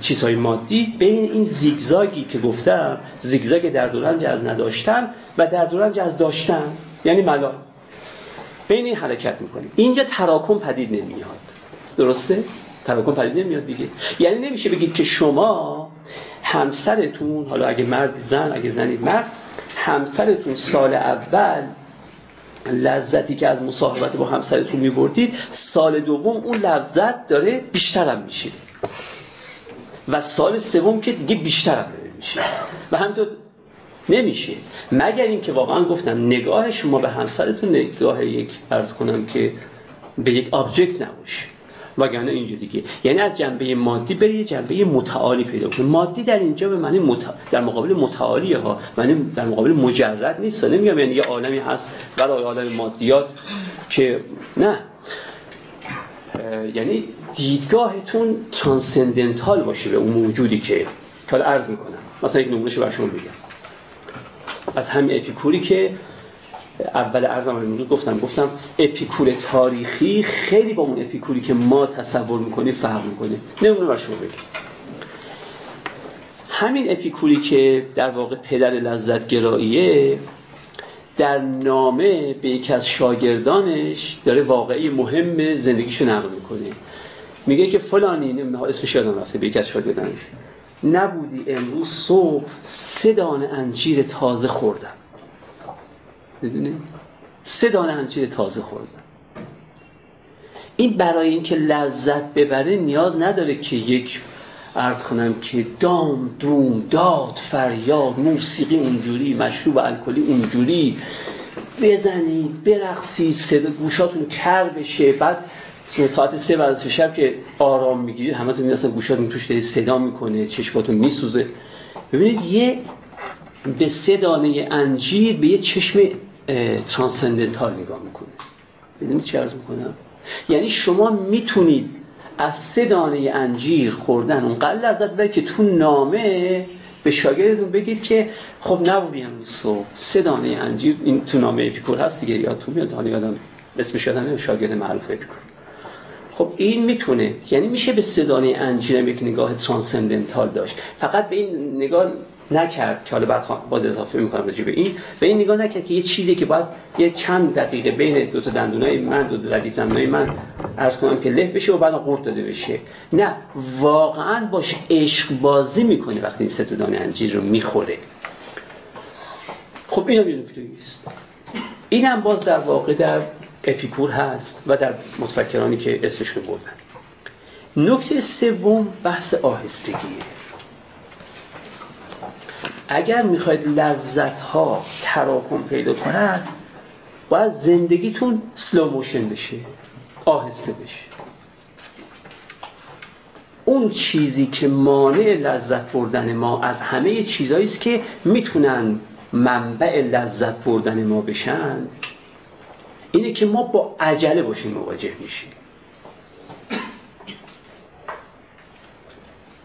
چیزهای مادی بین این زیگزاگی که گفتم زیگزاگ در دورنج از نداشتن و در دورنج از داشتن. یعنی ملال بین این حرکت می‌کنیم. اینجا تراکم پدید نمیاد. درسته؟ تراکم پدید نمیاد دیگه. یعنی نمیشه بگید که شما همسرتون حالا اگه مرد زن اگه زنید مرد همسرتون سال اول لذتی که از مصاحبت با همسرتون میبردید سال دوم اون لذت داره بیشترم میشه. و سال سوم که دیگه بیشترم داره میشه. و همینطور نمیشه. مگر اینکه واقعا گفتم نگاه شما به همسرتون نگاه یک ارز کنم که به یک object نباشه. وگرنه اینجا دیگه. یعنی از جنبه مادی بری جنبه متعالی پیدا کنه مادی در اینجا به معنی در مقابل متعالی ها. معنی در مقابل مجرد نیست. نمیگم. یعنی یه عالمی هست برای عالم مادیات که نه. یعنی دیدگاهتون transcendental باشه به اون موجودی که حالا عرض می‌کنم. مثلا یک نمونهش بر شما بگم. از همین اپیکوری که اول ارزم امروز گفتم گفتم اپیکور تاریخی خیلی با اون اپیکوری که ما تصور می‌کنیم فرق می‌کنه. نمونه بر شما بگم. همین اپیکوری که در واقع پدر لذت گراییه در نامه به یکی از شاگردانش داره واقعی مهم زندگیشو نقل می‌کنه. میگه که فلانی اسمش یادم رفته به یکی از شاگردانش. نبودی امروز صبح سه دانه انجیر تازه خوردم. می‌دونی؟ سه دانه انجیر تازه خوردم. این برای اینکه لذت ببره نیاز نداره که یک ارز کنم که دام دوم داد فریاد موسیقی اونجوری مشروب الکلی اونجوری بزنید برقصید صدا گوشاتون کر بشه بعد ساعت سه بعد از شب که آرام می‌گیرید همه تون اصلا گوشاتون توش دارید صدا می‌کنه چشماتون میسوزه. ببینید یه به سه دانه انجیر به یه چشم transcendental نگاه می‌کنه. ببینید چه عرض می‌کنم؟ یعنی شما می‌تونید از سه دانه انجیر خوردن اونقدر لذت ببرید که تو نامه به شاگردتون بگید که خب نبودی امروز صبح. سه دانه انجیر این تو نامه اپیکور هست دیگه یا تو میاد؟ حالا یادم اسمش یادم شاگرد معروف اپیکور. خب این می‌تونه یعنی میشه به سه دانه انجیر یک نگاه transcendental داشت. فقط به این نگاه نکرد که حالا بعد باز اضافه می‌کنم راجع به این. به این نگاه نکرد که یه چیزی که باید یه چند دقیقه بین دو تا دندونای من دو تا دندونای من عرض کنم که له بشه و بعد قورت داده بشه. نه واقعا باش عشق بازی می‌کنه وقتی این ست دانه انجیر رو می‌خوره. خب اینا می‌دونی است اینم باز در واقع در اپیکور هست و در متفکرانی که اسمشون بردن. نکته سوم بحث آهستگیه اگر می‌خواید لذت ها تراکم پیدا کند باید زندگیتون سلو موشن بشه آهسته بشه. اون چیزی که مانع لذت بردن ما از همه چیزهایی است که می‌تونن منبع لذت بردن ما بشند اینه که ما با عجله باشیم مواجه میشیم.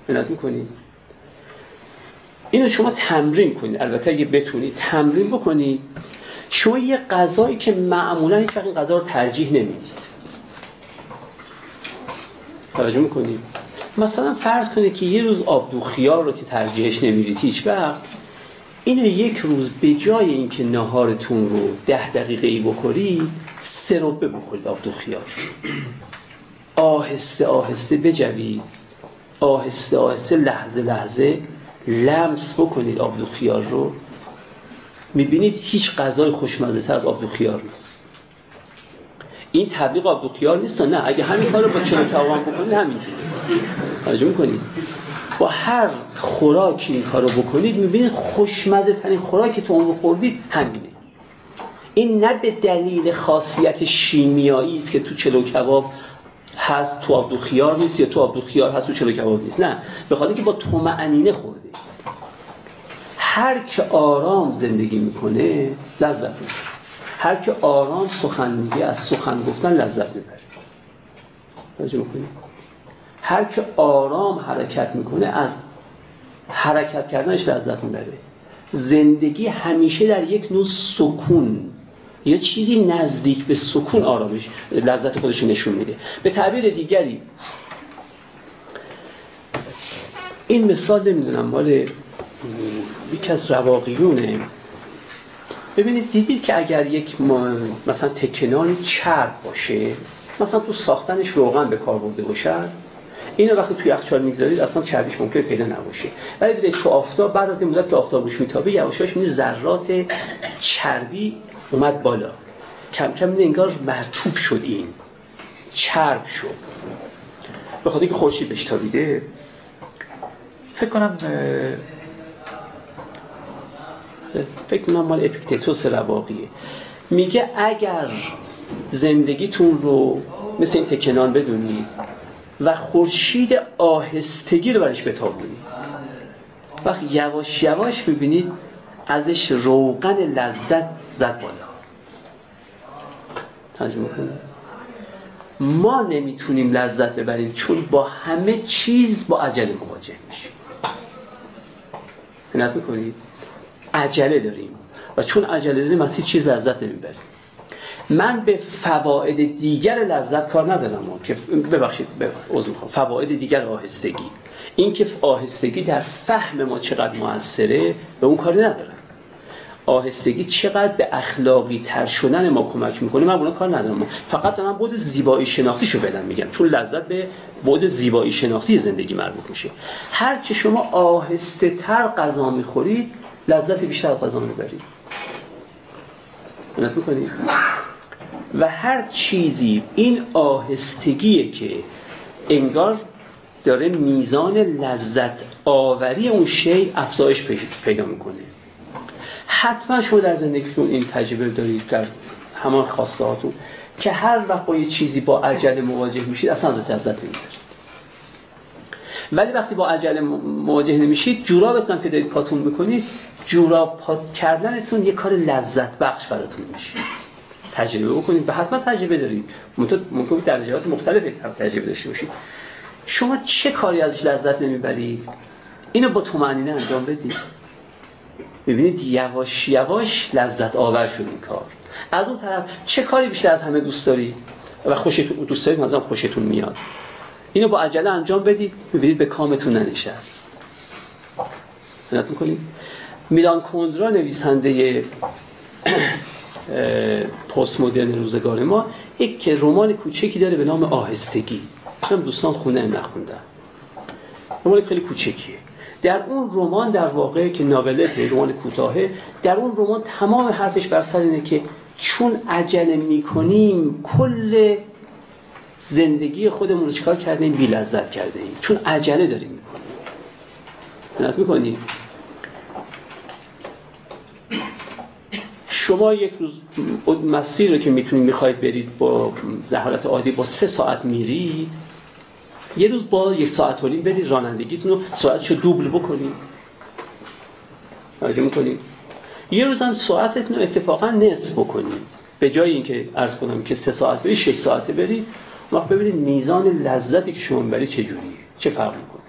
بنات می‌کنید اینو شما تمرین کنید. البته اگه بتونید تمرین بکنید شما یه غذایی که معمولا هیچ این غذا رو ترجیح نمی‌دید. توجه می‌کنید مثلا فرض کنید که یه روز آبدو خیار رو که ترجیحش نمی‌دید هیچ وقت اینو یک روز به جای اینکه ناهارتون رو ده دقیقه ای بخورید سه روبه بخورید آبدو خیار. آهسته آهسته بجوید. آهسته آهسته لحظه لحظه لمس بکنید آبدو خیار رو. می‌بینید هیچ غذای خوشمزه تر از آبدو خیار نیست. این تبلیغ آبدو خیار نیست نه؟ اگه همین کار رو با چلو کباب بکنید همینجوری. توجه می‌کنید؟ با هر خوراکی این کار رو بکنید می‌بینید خوشمزه ترین خوراکی تو رو خوردید همینه. این نه به دلیل خاصیت شیمیایی است که تو چلو کباب هست تو آبدو خیار نیست یا تو آبدو خیار هست تو چلو کباب نیست. نه به خاطر که با طمأنینه خورده. هر که آرام زندگی می‌کنه لذت می‌بره. هر که آرام سخن میگه از سخن گفتن لذت می‌بره. توجه هر که آرام حرکت می‌کنه از حرکت کردنش لذت می‌بره. زندگی همیشه در یک نوع سکون یا چیزی نزدیک به سکون آرامش لذت خودش نشون میده. به تعبیر دیگری این مثال نمی‌دونم مال یکی از رواقیونه ببینید دیدید که اگر یک مثلا تکنانی چرب باشه مثلا تو ساختنش روغن به کار برده باشد اینو وقتی توی یخچال می‌گذارید اصلا چربیش ممکن پیدا نباشه. ولی دیدید تو آفتاب بعد از این مدت که آفتاب روش میتابه یواش یواش ذرات چربی اومد بالا. کم کم انگار مرتوب شد این. چرب شد. به خاطر که خورشید بهش تابیده. فکر کنم فکر کنم مال اپیکتتوس رواقیه. میگه اگر زندگیتون رو مثل این تکنان بدونید و خورشید آهستگی رو برش بتابونید وقت یواش یواش می‌بینید ازش روغن لذت زد بالا. ترجمه کنید. ما نمی‌تونیم لذت ببریم چون با همه چیز با عجله مواجه میشیم. نت می‌کنید عجله داریم. و چون عجله داریم از چیز لذت نمی‌بریم. من به فواید دیگر لذت کار ندارم که ببخشید عذر می‌خوام. فواید دیگر آهستگی. این که آهستگی در فهم ما چقدر موثره به اون کاری ندارم. آهستگی چقدر به اخلاقی تر شدن ما کمک می‌کنه من اون کار ندارم. فقط دارم بود زیبایی شناختیشو بدم میگم. چون لذت به بود زیبایی شناختی زندگی مربوط میشه. هر چه شما آهسته تر غذا می‌خورید لذت بیشتر غذا می‌برید. می‌کنید و هر چیزی این آهستگیه که انگار داره میزان لذت آوری اون شی افزایش پیدا می‌کنه. حتما شما در زندگیتون این تجربه دارید در همان خواسته هاتون که هر وقت با یه چیزی با عجله مواجه میشید اصلا از لذت نمی‌برید ولی وقتی با عجله مواجه نمیشید جورابتون که دارید پاتون می‌کنید جوراب پات کردنتون یه کار لذت بخش براتون میشه. تجربه بکنید به حتما تجربه دارید. ممکن درجات مختلف تجربه داشته باشید. شما چه کاری ازش لذت نمی‌برید؟ اینو با تومنینه انجام بدید. ببینید یواش یواش لذت آور شد این کار. از اون طرف چه کاری بیشتر از همه دوست داری و خوشتون دوست دارید مثلا خوشتون میاد. اینو با عجله انجام بدید. ببینید به کامتون ننشست. نت می‌کنید میلان کندرا نویسنده پست مدرن روزگار ما یک رمان کوچکی داره به نام آهستگی. هم دوستان خونه نخوندن. رمان خیلی کوچکیه. در اون رمان در واقع که ناولت رمان کوتاهه در اون رمان تمام حرفش بر سر اینه که چون عجله می‌کنیم کل زندگی خودمون رو چکار کردیم؟ بی لذت کرده چون عجله داریم می‌کنیم. می‌کنیم شما یک روز مسیر رو که می‌تونید می‌خواید برید با در حالت عادی با سه ساعت میرید یه روز با یک ساعت و برید رانندگیتون رو ساعتشو دوبل بکنید. توجه می‌کنید؟ یه روز هم ساعتتون رو اتفاقا نصف بکنید. به جای اینکه عرض کنم که سه ساعت برید شش ساعته برید وقت ببینید میزان لذتی که شما برید چه جوریه چه فرق می‌کنه؟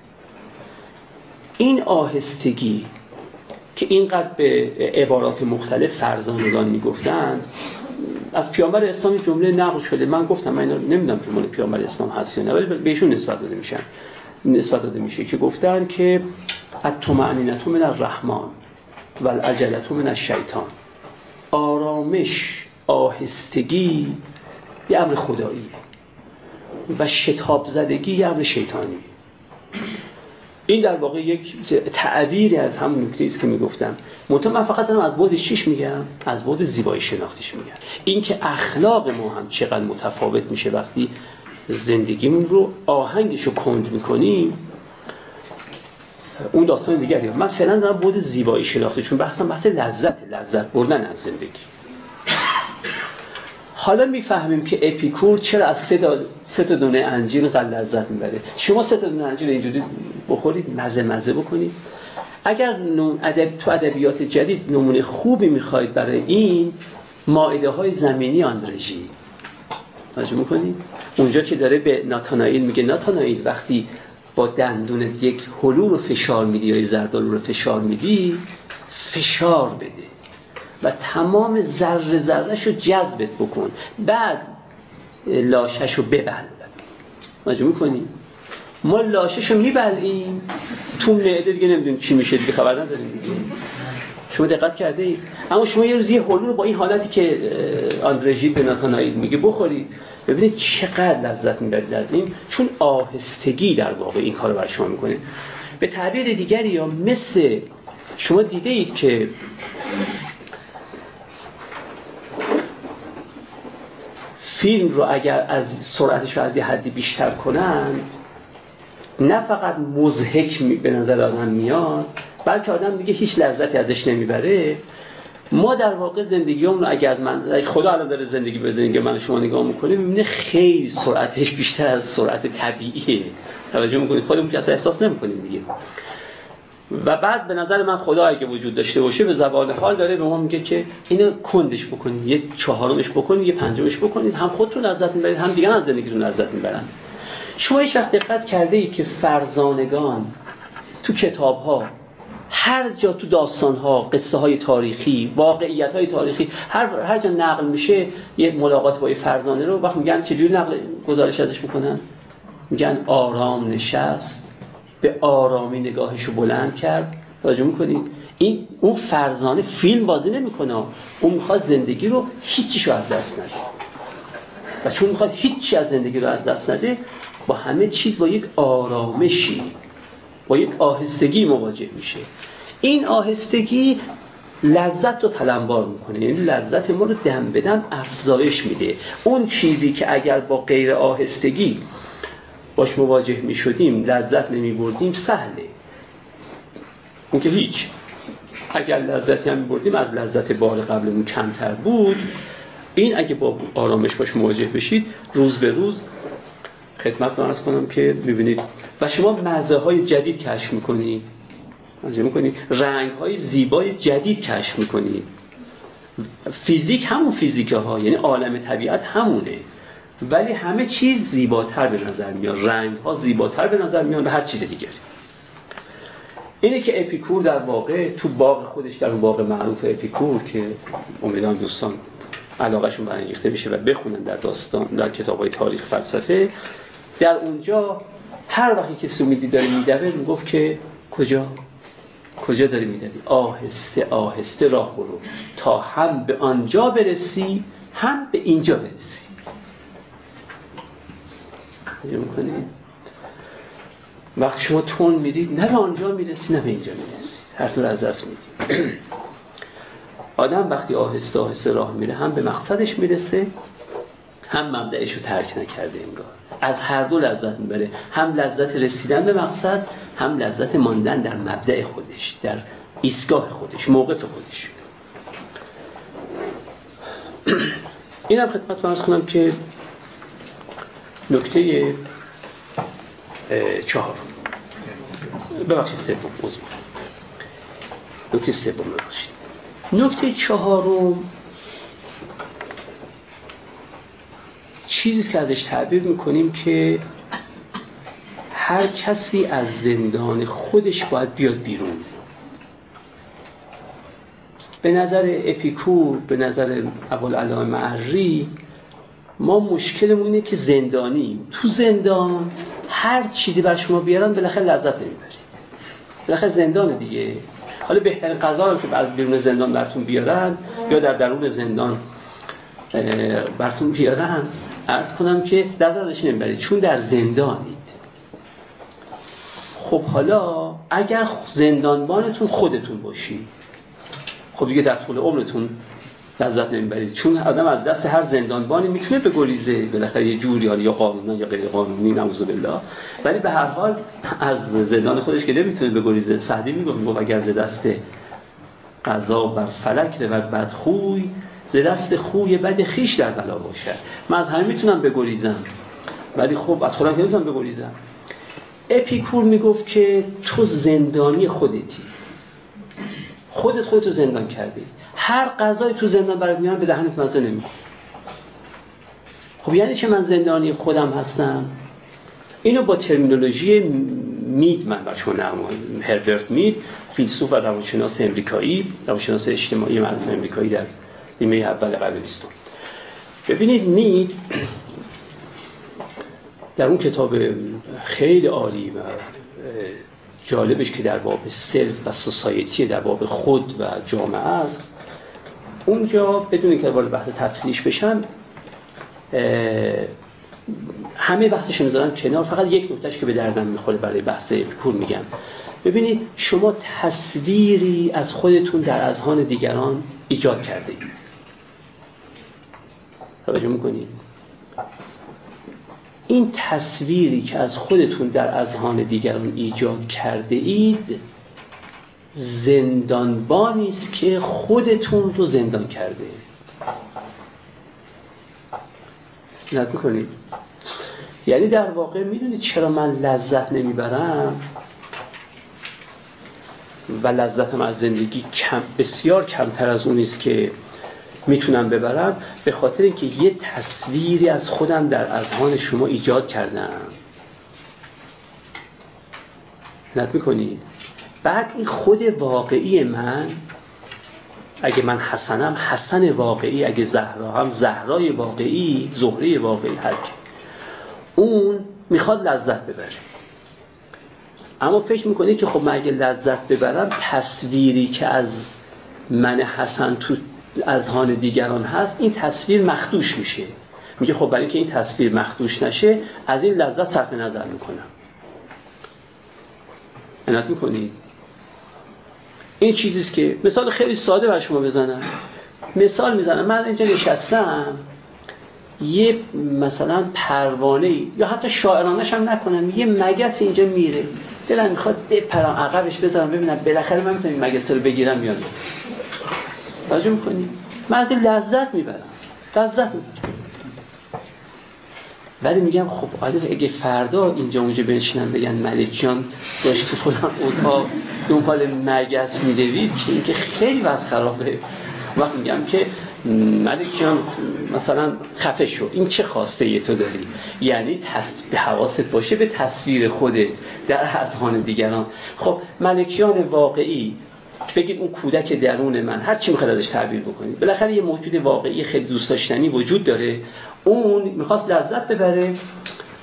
این آهستگی که اینقدر به عبارات مختلف فرزانگان می‌گفتند از پیامبر اسلام جمله نقل شده. من گفتم من نمی‌دونم که مال پیامبر اسلام هست یا نه ولی بهشون نسبت داده میشن. نسبت داده میشه که گفتن که الطمأنینة من الرحمن و العجلة من الشیطان. آرامش آهستگی یه امر خدایی و شتاب زدگی یه امر شیطانی این در واقع یک تعبیری از همون نکته است که می‌گفتم. منتها من فقط از بعد چیش میگم؟ از بعد زیبایی شناختیش میگم. این که اخلاق ما هم چقدر متفاوت میشه وقتی زندگیمون رو آهنگش رو کند می‌کنیم اون داستان دیگری. من فعلا دارم بود زیبایی شناخته چون بحثم بحث لذت لذت بردن از زندگی. حالا می‌فهمیم که اپیکور چرا از سه تا دونه انجیل قل لذت می‌بره. شما سه تا دونه انجیل اینجوری بخورید مزه مزه بکنید. اگر ادب تو ادبیات جدید نمونه خوبی می‌خواید برای این مائده های زمینی آندرژی توجه می‌کنید اونجا که داره به ناتانائیل میگه ناتانائیل وقتی با دندونت یک حلو رو فشار میدی یا زردالو رو فشار میدی فشار بده. و تمام ذره ذرهش رو جذبت بکن. بعد لاشش رو ببل مجموع می‌کنی ما لاشش رو میبلیم تو معده دیگه نمی‌دونیم چی میشه دیگه خبر نداریم شما دقت کرده اید؟ اما شما یه روز یه حلو با این حالتی که آندرژی ناتانایید میگه بخورید ببینید چقدر لذت می‌برید از این. چون آهستگی در واقع این کار رو شما می‌کنه. به تعبیر دیگری یا مثل شما دیده اید که فیلم رو اگر از سرعتش رو از یه حدی بیشتر کنند نه فقط مزهک به نظر آدم میاد بلکه آدم میگه هیچ لذتی ازش نمی‌بره. ما در واقع زندگیمون اگر از من خدا الان داره زندگی به زندگی من شما نگاه می‌کنیم می‌بینه خیلی سرعتش بیشتر از سرعت طبیعیه. توجه می‌کنید خودمون که اصلا احساس نمی‌کنیم دیگه. و بعد به نظر من خدا اگه وجود داشته باشه به زبان حال داره به ما میگه که اینو کندش بکنید یه چهارمش بکنید یه پنجمش بکنید هم خودتون لذت می‌برید هم دیگه از زندگیتون لذت می‌برن. شما هیچ وقت دقت کرده ای که فرزانگان تو کتاب ها هر جا تو داستان ها قصه های تاریخی واقعیت های تاریخی هر هر جا نقل میشه یه ملاقات با یه فرزانه رو وقت میگن چجوری نقل گزارش ازش می‌کنن؟ میگن آرام نشست به آرامی نگاهشو بلند کرد. راجع می‌کنید. این اون فرزانه فیلم بازی نمی‌کنه. اون می‌خواد زندگی رو هیچیشو از دست نده. و چون می‌خواد هیچی از زندگی رو از دست نده با همه چیز با یک آرامشی با یک آهستگی مواجه میشه. این آهستگی لذت رو تلمبار می‌کنه. یعنی لذت ما رو دم بدم افزایش میده. اون چیزی که اگر با غیر آهستگی باش مواجه می شدیم لذت نمی بردیم سهله. اون که هیچ. اگر لذتی هم بردیم از لذت بار قبلمون کمتر بود. این اگه با آرامش باهاش مواجه بشید روز به روز خدمتتون عرض کنم که می‌بینید و شما مزه های جدید کشف می‌کنید می‌کنید رنگ های زیبای جدید کشف می‌کنید فیزیک همون فیزیک ها یعنی عالم طبیعت همونه. ولی همه چیز زیباتر به نظر میاد رنگ ها زیباتر به نظر میاد هر چیز دیگری. اینه که اپیکور در واقع تو باغ خودش در اون باغ معروف اپیکور که امیدوارم دوستان علاقهشون برانگیخته بشه و بخونن در داستان در کتاب های تاریخ فلسفه در اونجا هر وقتی که سومیدی داره میدوه می‌گفت که کجا؟ کجا داری میدوی؟ آهسته آهسته راه برو. تا هم به آنجا برسی هم به اینجا برسی. می‌کنید وقتی شما تون می‌دید نه به آنجا می‌رسی نه به اینجا می‌رسی. هر طور از دست می‌دید آدم وقتی آهسته آهسته راه میره هم به مقصدش می‌رسه هم مبدعش رو ترک نکرده انگار. از هر دو لذت می‌بره. هم لذت رسیدن به مقصد هم لذت ماندن در مبدع خودش در ایستگاه خودش موقف خودش. *clears throat* این هم خدمت برس کنم که نکته چهار. ببخشید سوم. موضوع نکته سوم ببخشید. نکته چهارم چیزی که ازش تعبیر می‌کنیم که هر کسی از زندان خودش باید بیاد بیرون. به نظر اپیکور به نظر ابوالعلا معری ما مشکلمون اینه که زندانی تو زندان هر چیزی بر شما بیارن بالاخره لذت نمی‌برید. بالاخره زندان دیگه. حالا بهترین غذا رو که از بیرون زندان براتون بیارن یا در درون زندان براتون بیارن عرض کنم که لذتش نمی‌برید. چون در زندانید. خب حالا اگر زندانبانتون خودتون باشی خب دیگه در طول عمرتون لذت نمی‌برید چون آدم از دست هر زندانبانی می‌تونه بگریزه بالاخره یه جوری یا قانونی یا غیر قانونی نعوذ بالله. ولی به هر حال از زندان خودش که نمی‌تونه بگریزه. سعدی میگه اگر ز دست قضا بر فلک رود بد خوی ز دست خوی بد خیش در بلا باشه من از همه می‌تونم بگریزم. ولی خب از خودم که نمی‌تونم بگریزم. اپیکور می‌گفت که تو زندانی خودتی. خودت خودتو زندان کردی. هر غذای تو زندان برات میان به دهنت مزه نمی‌کنه خب یعنی چه من زندانی خودم هستم؟ اینو با ترمینولوژی مید من شما نمایم هربرت مید فیلسوف و روانشناس امریکایی روانشناس اجتماعی معروف امریکایی در نیمه اول قرن بیستم. ببینید مید در اون کتاب خیلی عالی و جالبش که در باب سلف و سوسایتی در باب خود و جامعه است. اونجا بدون که وارد بحث تفصیلیش بشم همه بحثش می‌ذارم کنار. فقط یک نکتهش که به دردم می‌خوره برای بحث اپیکور میگم. ببینید شما تصویری از خودتون در اذهان دیگران ایجاد کرده اید. توجه می‌کنید؟ این تصویری که از خودتون در اذهان دیگران ایجاد کرده اید زندانبانی است که خودتون رو زندان کرده. نت می‌کنید یعنی در واقع می‌دونید چرا من لذت نمی‌برم؟ و لذتم از زندگی کم بسیار کمتر از اون است که می‌تونم ببرم به خاطر اینکه یه تصویری از خودم در اذهان شما ایجاد کردم. نت می‌کنید بعد این خود واقعی من اگه من حسنم حسن واقعی اگه زهرا هم زهرای واقعی زهره واقعی هر اون می‌خواد لذت ببره. اما فکر می‌کنه که خب من اگه لذت ببرم تصویری که از من حسن تو اذهان دیگران هست این تصویر مخدوش میشه. میگه خب برای اینکه این تصویر مخدوش نشه از این لذت صرف نظر می‌کنم. عنایت می‌کنید این چیزیست که مثال خیلی ساده بر شما بزنم. مثال می‌زنم. من اینجا نشستم. یه مثلا پروانه یا حتی شاعرانش هم نکنم. یه مگس اینجا میره. دلم می‌خواد بپرم عقبش بذارم ببینم. بالاخره من می‌تونم این مگس رو بگیرم یا نه. توجه من از این لذت می‌برم. لذت می‌برم. ولی میگم خب آره اگه فردا اینجا اونجا بنشینن بگن ملکیان داشت تو خودم اتاق دنبال مگس میدوید که اینکه خیلی وضع خرابه. وقت میگم که ملکیان مثلا خفه شو. این چه خواسته ای تو داری؟ یعنی تص... به حواست باشه به تصویر خودت در اذهان دیگران. خب ملکیان واقعی بگید اون کودک درون من هر چی می‌خواد ازش تعبیر بکنید. بالاخره یه موجود واقعی خیلی دوست داشتنی وجود داره. اون می‌خواست لذت ببره.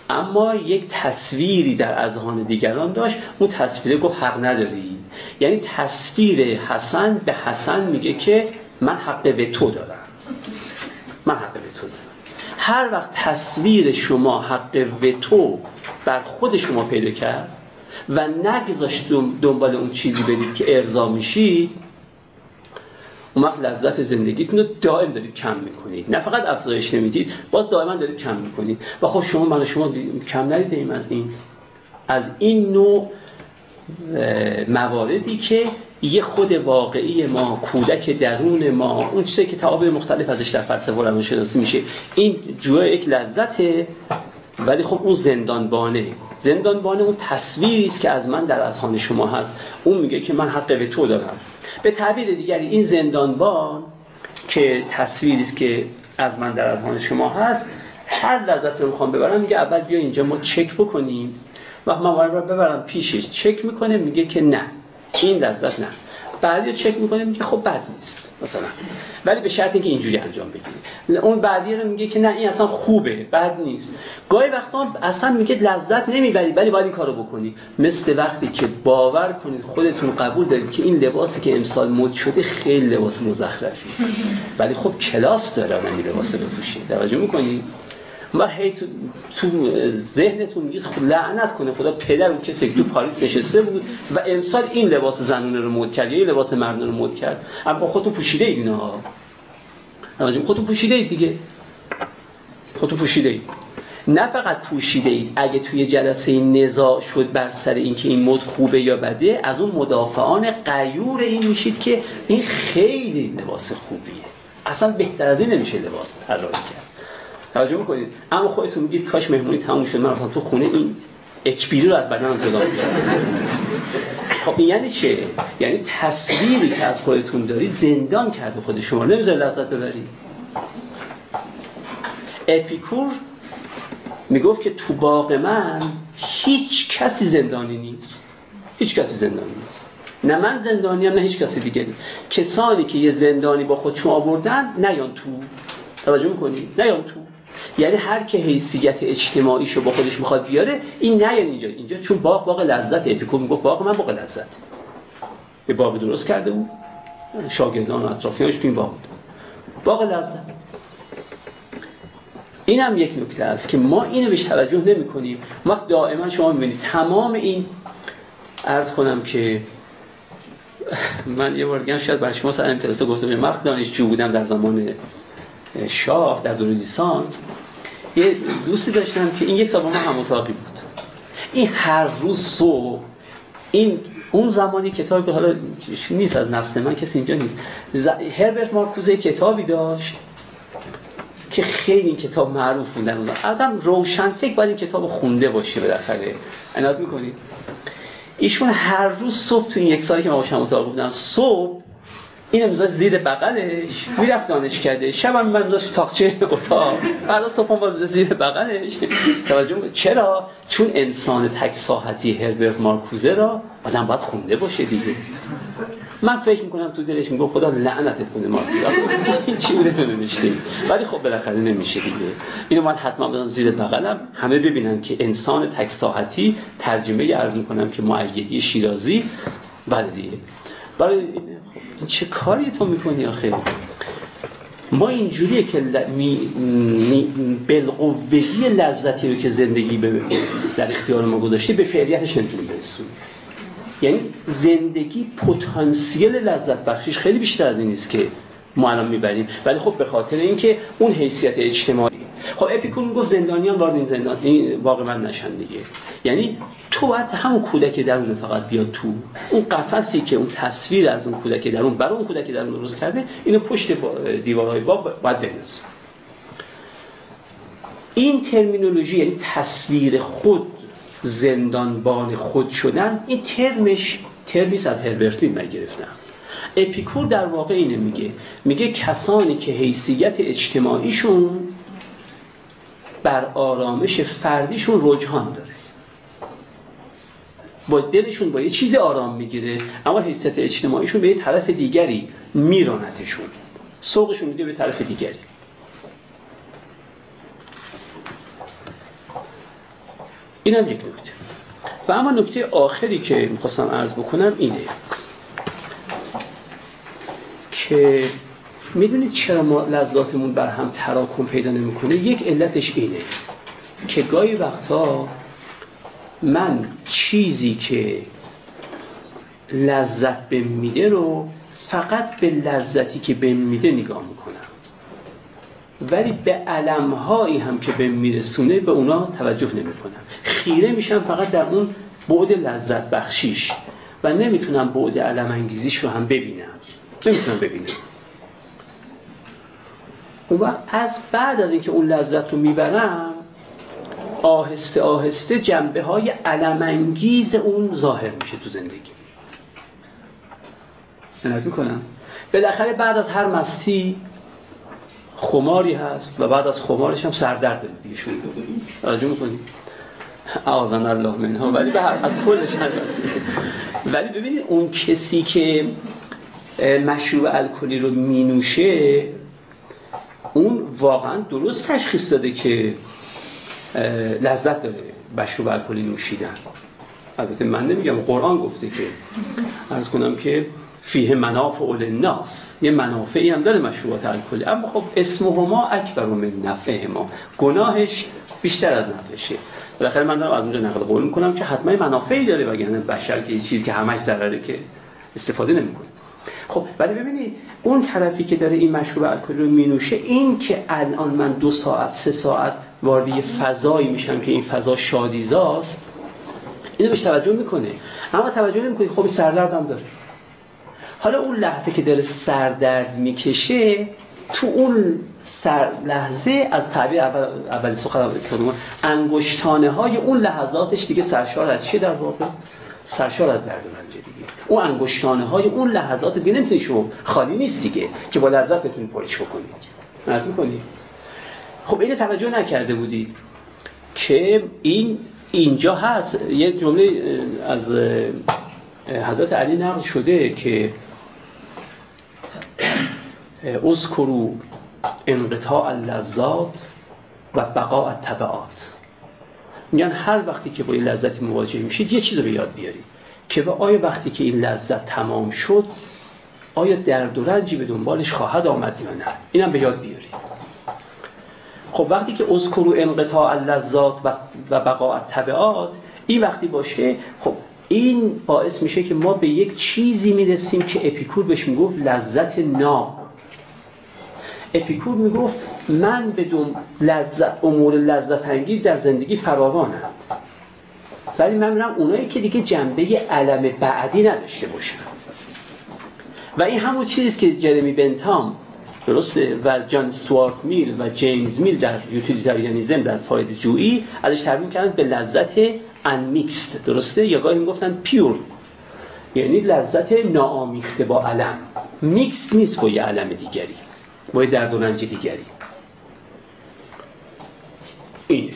اما یک تصویری در اذهان دیگران داشت. اون تصویر گفت حق نداری. یعنی تصویر حسن به حسن میگه که من حق به تو دارم. من حق به تو دارم. هر وقت تصویر شما حق به تو بر خود شما پیدا کرد و نگذاشت دنبال اون چیزی بدید که ارضا میشید اون وقت لذت زندگیتون رو دائم دارید کم می‌کنید. نه فقط افزایش نمی‌دید باز دائما دارید کم می‌کنید. و خب شما من شما کم ندیدیم از این از این نوع مواردی که یه خود واقعی ما کودک درون ما اون چیزی که تعابیر مختلف ازش در فلسفه روانشناسی میشه این جوه یک لذته. ولی خب اون زندانبانه زندانبانه اون تصویری است که از من در اذهان شما هست. اون میگه که من حق به تو دارم. به تعبیر دیگری این زندانبان که تصویری است که از من در اذهان شما هست هر لذت رو می‌خوام ببرم میگه اول بیا اینجا ما چک بکنیم. وقت من رو ببرم پیشش چک می‌کنه میگه که نه این لذت نه. بعدی رو چک می‌کنه میگه خب بد نیست مثلا. ولی به شرط اینکه اینجوری انجام بگیری اون بعدی رو میگه که نه این اصلا خوبه بد نیست. گاهی وقتا اصلا میگه لذت نمی‌بری ولی باید این کارو بکنی مثل وقتی که باور کنید خودتون قبول دارید که این لباسی که امسال مد شده خیلی لباس مزخرفی ولی خب کلاس داره این لباس بپوشید. توجه می‌کنید و هی تو, تو ذهنتون میگید خب لعنت کنه خدا پدر اون کسی که تو پاریس نشسته بود و امسال این لباس زنونه رو مد کرد یا این لباس مردانه رو مد کرد. اما خودتون پوشیده اید اینا. خودتون پوشیده اید دیگه. خودتون پوشیده اید. نه فقط پوشیده اید. اگه توی جلسه نزاع شد بر سر اینکه این مد خوبه یا بده از اون مدافعان قیور این میشید که این خیلی لباس خوبیه. اصلا بهتر از این نمیشه لباس طراحی کرد. توجه می‌کنید. اما خودتون میگید کاش مهمونی تموم شد من رفتم تو خونه این اچ رو از بدنم جدا خب این یعنی چه؟ یعنی تصویری که از خودتون داری زندان کرده خود شما نمی‌ذاره لذت ببری اپیکور می‌گفت که تو باغ من هیچ کسی زندانی نیست. هیچ کسی زندانی نیست. نه من زندانیم نه هیچ کسی دیگه. کسانی که یه زندانی با خودشون آوردن نیان تو. توجه می‌کنی؟ نیان تو. یعنی هر که حیثیت اجتماعیشو با خودش می‌خواد بیاره این نه یعنی اینجا. اینجا چون باغ باغ لذت. اپیکور میگه باغ من باغ لذت. به باغ درست کرده بود. شاگردان و اطرافیانش تو این باغ بود. باغ لذت. این هم یک نکته است که ما اینو بهش توجه نمی کنیم وقت دائما شما می‌بینید تمام این ارز کنم که من یه بار دیگه شاید برای شما سر این گفتم من دانشجو بودم در زمان شاه در دوره لیسانس یه دوستی داشتم که این یک سال ما هم اتاقی بود. این هر روز صبح این اون زمانی کتابی حالا نیست از نسل من کسی اینجا نیست. هربرت مارکوزه کتابی داشت که خیلی این کتاب معروف بودن آدم روشن فکر باید این کتاب خونده باشه بالاخره. عنایت می‌کنید ایشون هر روز صبح تو این یک سالی که ما باشم اتاق بودم صبح این میذاشت زیر بغلش. می‌رفت دانش کرده شب هم من تاقچه اتاق. فردا صبح باز به زیر بغلش. توجه چرا؟ چون انسان تک ساحتی هربرت مارکوزه را آدم باید خونده باشه دیگه. من فکر می‌کنم تو دلش میگه خدا لعنتت کنه مارکوزه. این چی بوده تو نمیشته ولی خب بالاخره نمیشه دیگه. اینو من حتما بدم زیر بغلم. همه ببینن که انسان تک ساحتی ترجمه عرض می‌کنم که معیدی شیرازی. بله دیگه. برای چه کاری تو می‌کنی آخه؟ ما اینجوریه که می... بالقوگی لذتی رو که زندگی به در اختیار ما گذاشته به فعلیتش نمی‌تونیم برسونیم. یعنی زندگی پتانسیل لذت بخشیش خیلی بیشتر از این نیست که ما الان می‌بریم. ولی خب به خاطر اینکه اون حیثیت اجتماعی خب اپیکور می‌گفت زندانیان وارد این زندان این واقع من نشن دیگه. یعنی تو باید همون کودک درون فقط بیاد تو. اون قفسی که اون تصویر از اون کودک درون برای اون کودک درون درست کرده اینو پشت دیوارهای باب باید بنویس این ترمینولوژی یعنی تصویر خود زندانبان خود شدن این ترمش ترمیس از هربرت من گرفتم اپیکور در واقع اینه میگه. میگه کسانی که حیثیت اجتماعیشون بر آرامش فردیشون رجحان داره. با دلشون با یه چیزی آرام می‌گیره اما حیثیت اجتماعیشون به یه طرف دیگری میرانتشون. سوقشون میده به طرف دیگری. این هم یک نکته. و اما نکته آخری که می‌خواستم عرض بکنم اینه که می‌دونید چرا ما لذاتمون بر هم تراکم پیدا نمی‌کنه؟ یک علتش اینه که گاهی وقتا من چیزی که لذت به میده رو فقط به لذتی که به میده نگاه می‌کنم. ولی به علمهایی هم که به میرسونه به اونا توجه نمی‌کنم. خیره میشم فقط در اون بعد لذت بخشیش و نمی‌تونم بعد علم انگیزیش رو هم ببینم. نمی‌تونم ببینم. و از بعد از اینکه اون لذت رو می‌برم آهسته آهسته جنبه های علمانگیز اون ظاهر میشه تو زندگی. عنایت می‌کنم. بالاخره بعد از هر مستی خماری هست و بعد از خمارش هم سردرد دیگه شروع توجه می‌کنید اعاذنا الله منها ولی به از کلش ولی ببینید اون کسی که مشروب الکلی رو مینوشه اون واقعا درست تشخیص داده که لذت داره مشروب الکلی نوشیدن. البته من نمیگم قرآن گفته که از کنم که فیه منافع اول ناس یه منافعی هم داره مشروبات الکلی. اما خب اسمهما اکبر من نفعه ما. گناهش بیشتر از نفعشه. بالاخره من دارم از اونجا نقل قول می‌کنم که حتما منافعی داره وگرنه بشر که چیزی که همش ضرره که استفاده نمی‌کنه. خب ولی ببینید اون طرفی که داره این مشروب الکلی رو مینوشه این که الان من دو ساعت سه ساعت وارد یه فضایی میشم که این فضا شادیزاست اینو بهش توجه می‌کنه اما توجه نمی‌کنه خب سردرد هم داره. حالا اون لحظه که داره سردرد می‌کشه تو اون سر لحظه از تعبیر اول اول سخن استادم انگشتانه های اون لحظاتش دیگه سرشار از چه در واقع؟ سرشار از درد رنج دیگه. اون انگشتانه های اون لحظات دیگه نمی‌تونی شما خالی نیست دیگه که با لذت بتونید پرش بکنید مرد می‌کنید خب اینو توجه نکرده بودید که این اینجا هست. یه جمله از حضرت علی نقل شده که اذکرو انقطاع اللذات و بقاء التبعات میگن هر وقتی که با این لذتی مواجه میشید یه چیز رو یاد بیارید. که به آیا وقتی که این لذت تمام شد آیا درد و رنجی به دنبالش خواهد آمد یا نه؟ اینم به یاد بیارید. خب وقتی که اذکرو انقطاع اللذات و بقاء التبعات این وقتی باشه خب این باعث میشه که ما به یک چیزی می‌رسیم که اپیکور بهش می‌گفت لذت ناب اپیکور می‌گفت من بدون لذت امور لذت انگیز در زندگی فراوانند ولی من میرم اونایی که دیگه جنبه الم بعدی نداشته باشند و این همون چیزی که جرمی بنتام درسته و جان استوارت میل و جیمز میل در utilitarianism در فایده جویی ازش تعبیر کردن به لذت unmixed درسته؟ یا گاهی می‌گفتن pure یعنی لذت ناآمیخته با الم. میکس نیست با یه الم دیگری با درد و دیگری این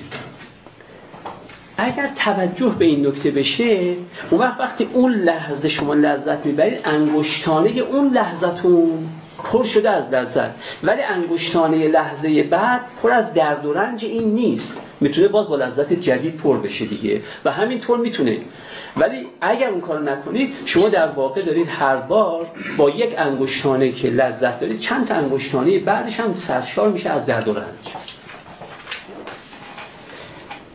اگر توجه به این نکته بشه اون وقت وقتی اون لحظه شما لذت می‌برید انگشتانه اون لحظتون پر شده از لذت. ولی انگشتانه لحظه بعد پر از درد و رنج این نیست. می‌تونه باز با لذت جدید پر بشه دیگه. و همینطور می‌تونه. ولی اگر اون کارو نکنید شما در واقع دارید هر بار با یک انگشتانه که لذت دارید چند تا انگشتانه بعدش هم سرشار میشه از درد و رنج.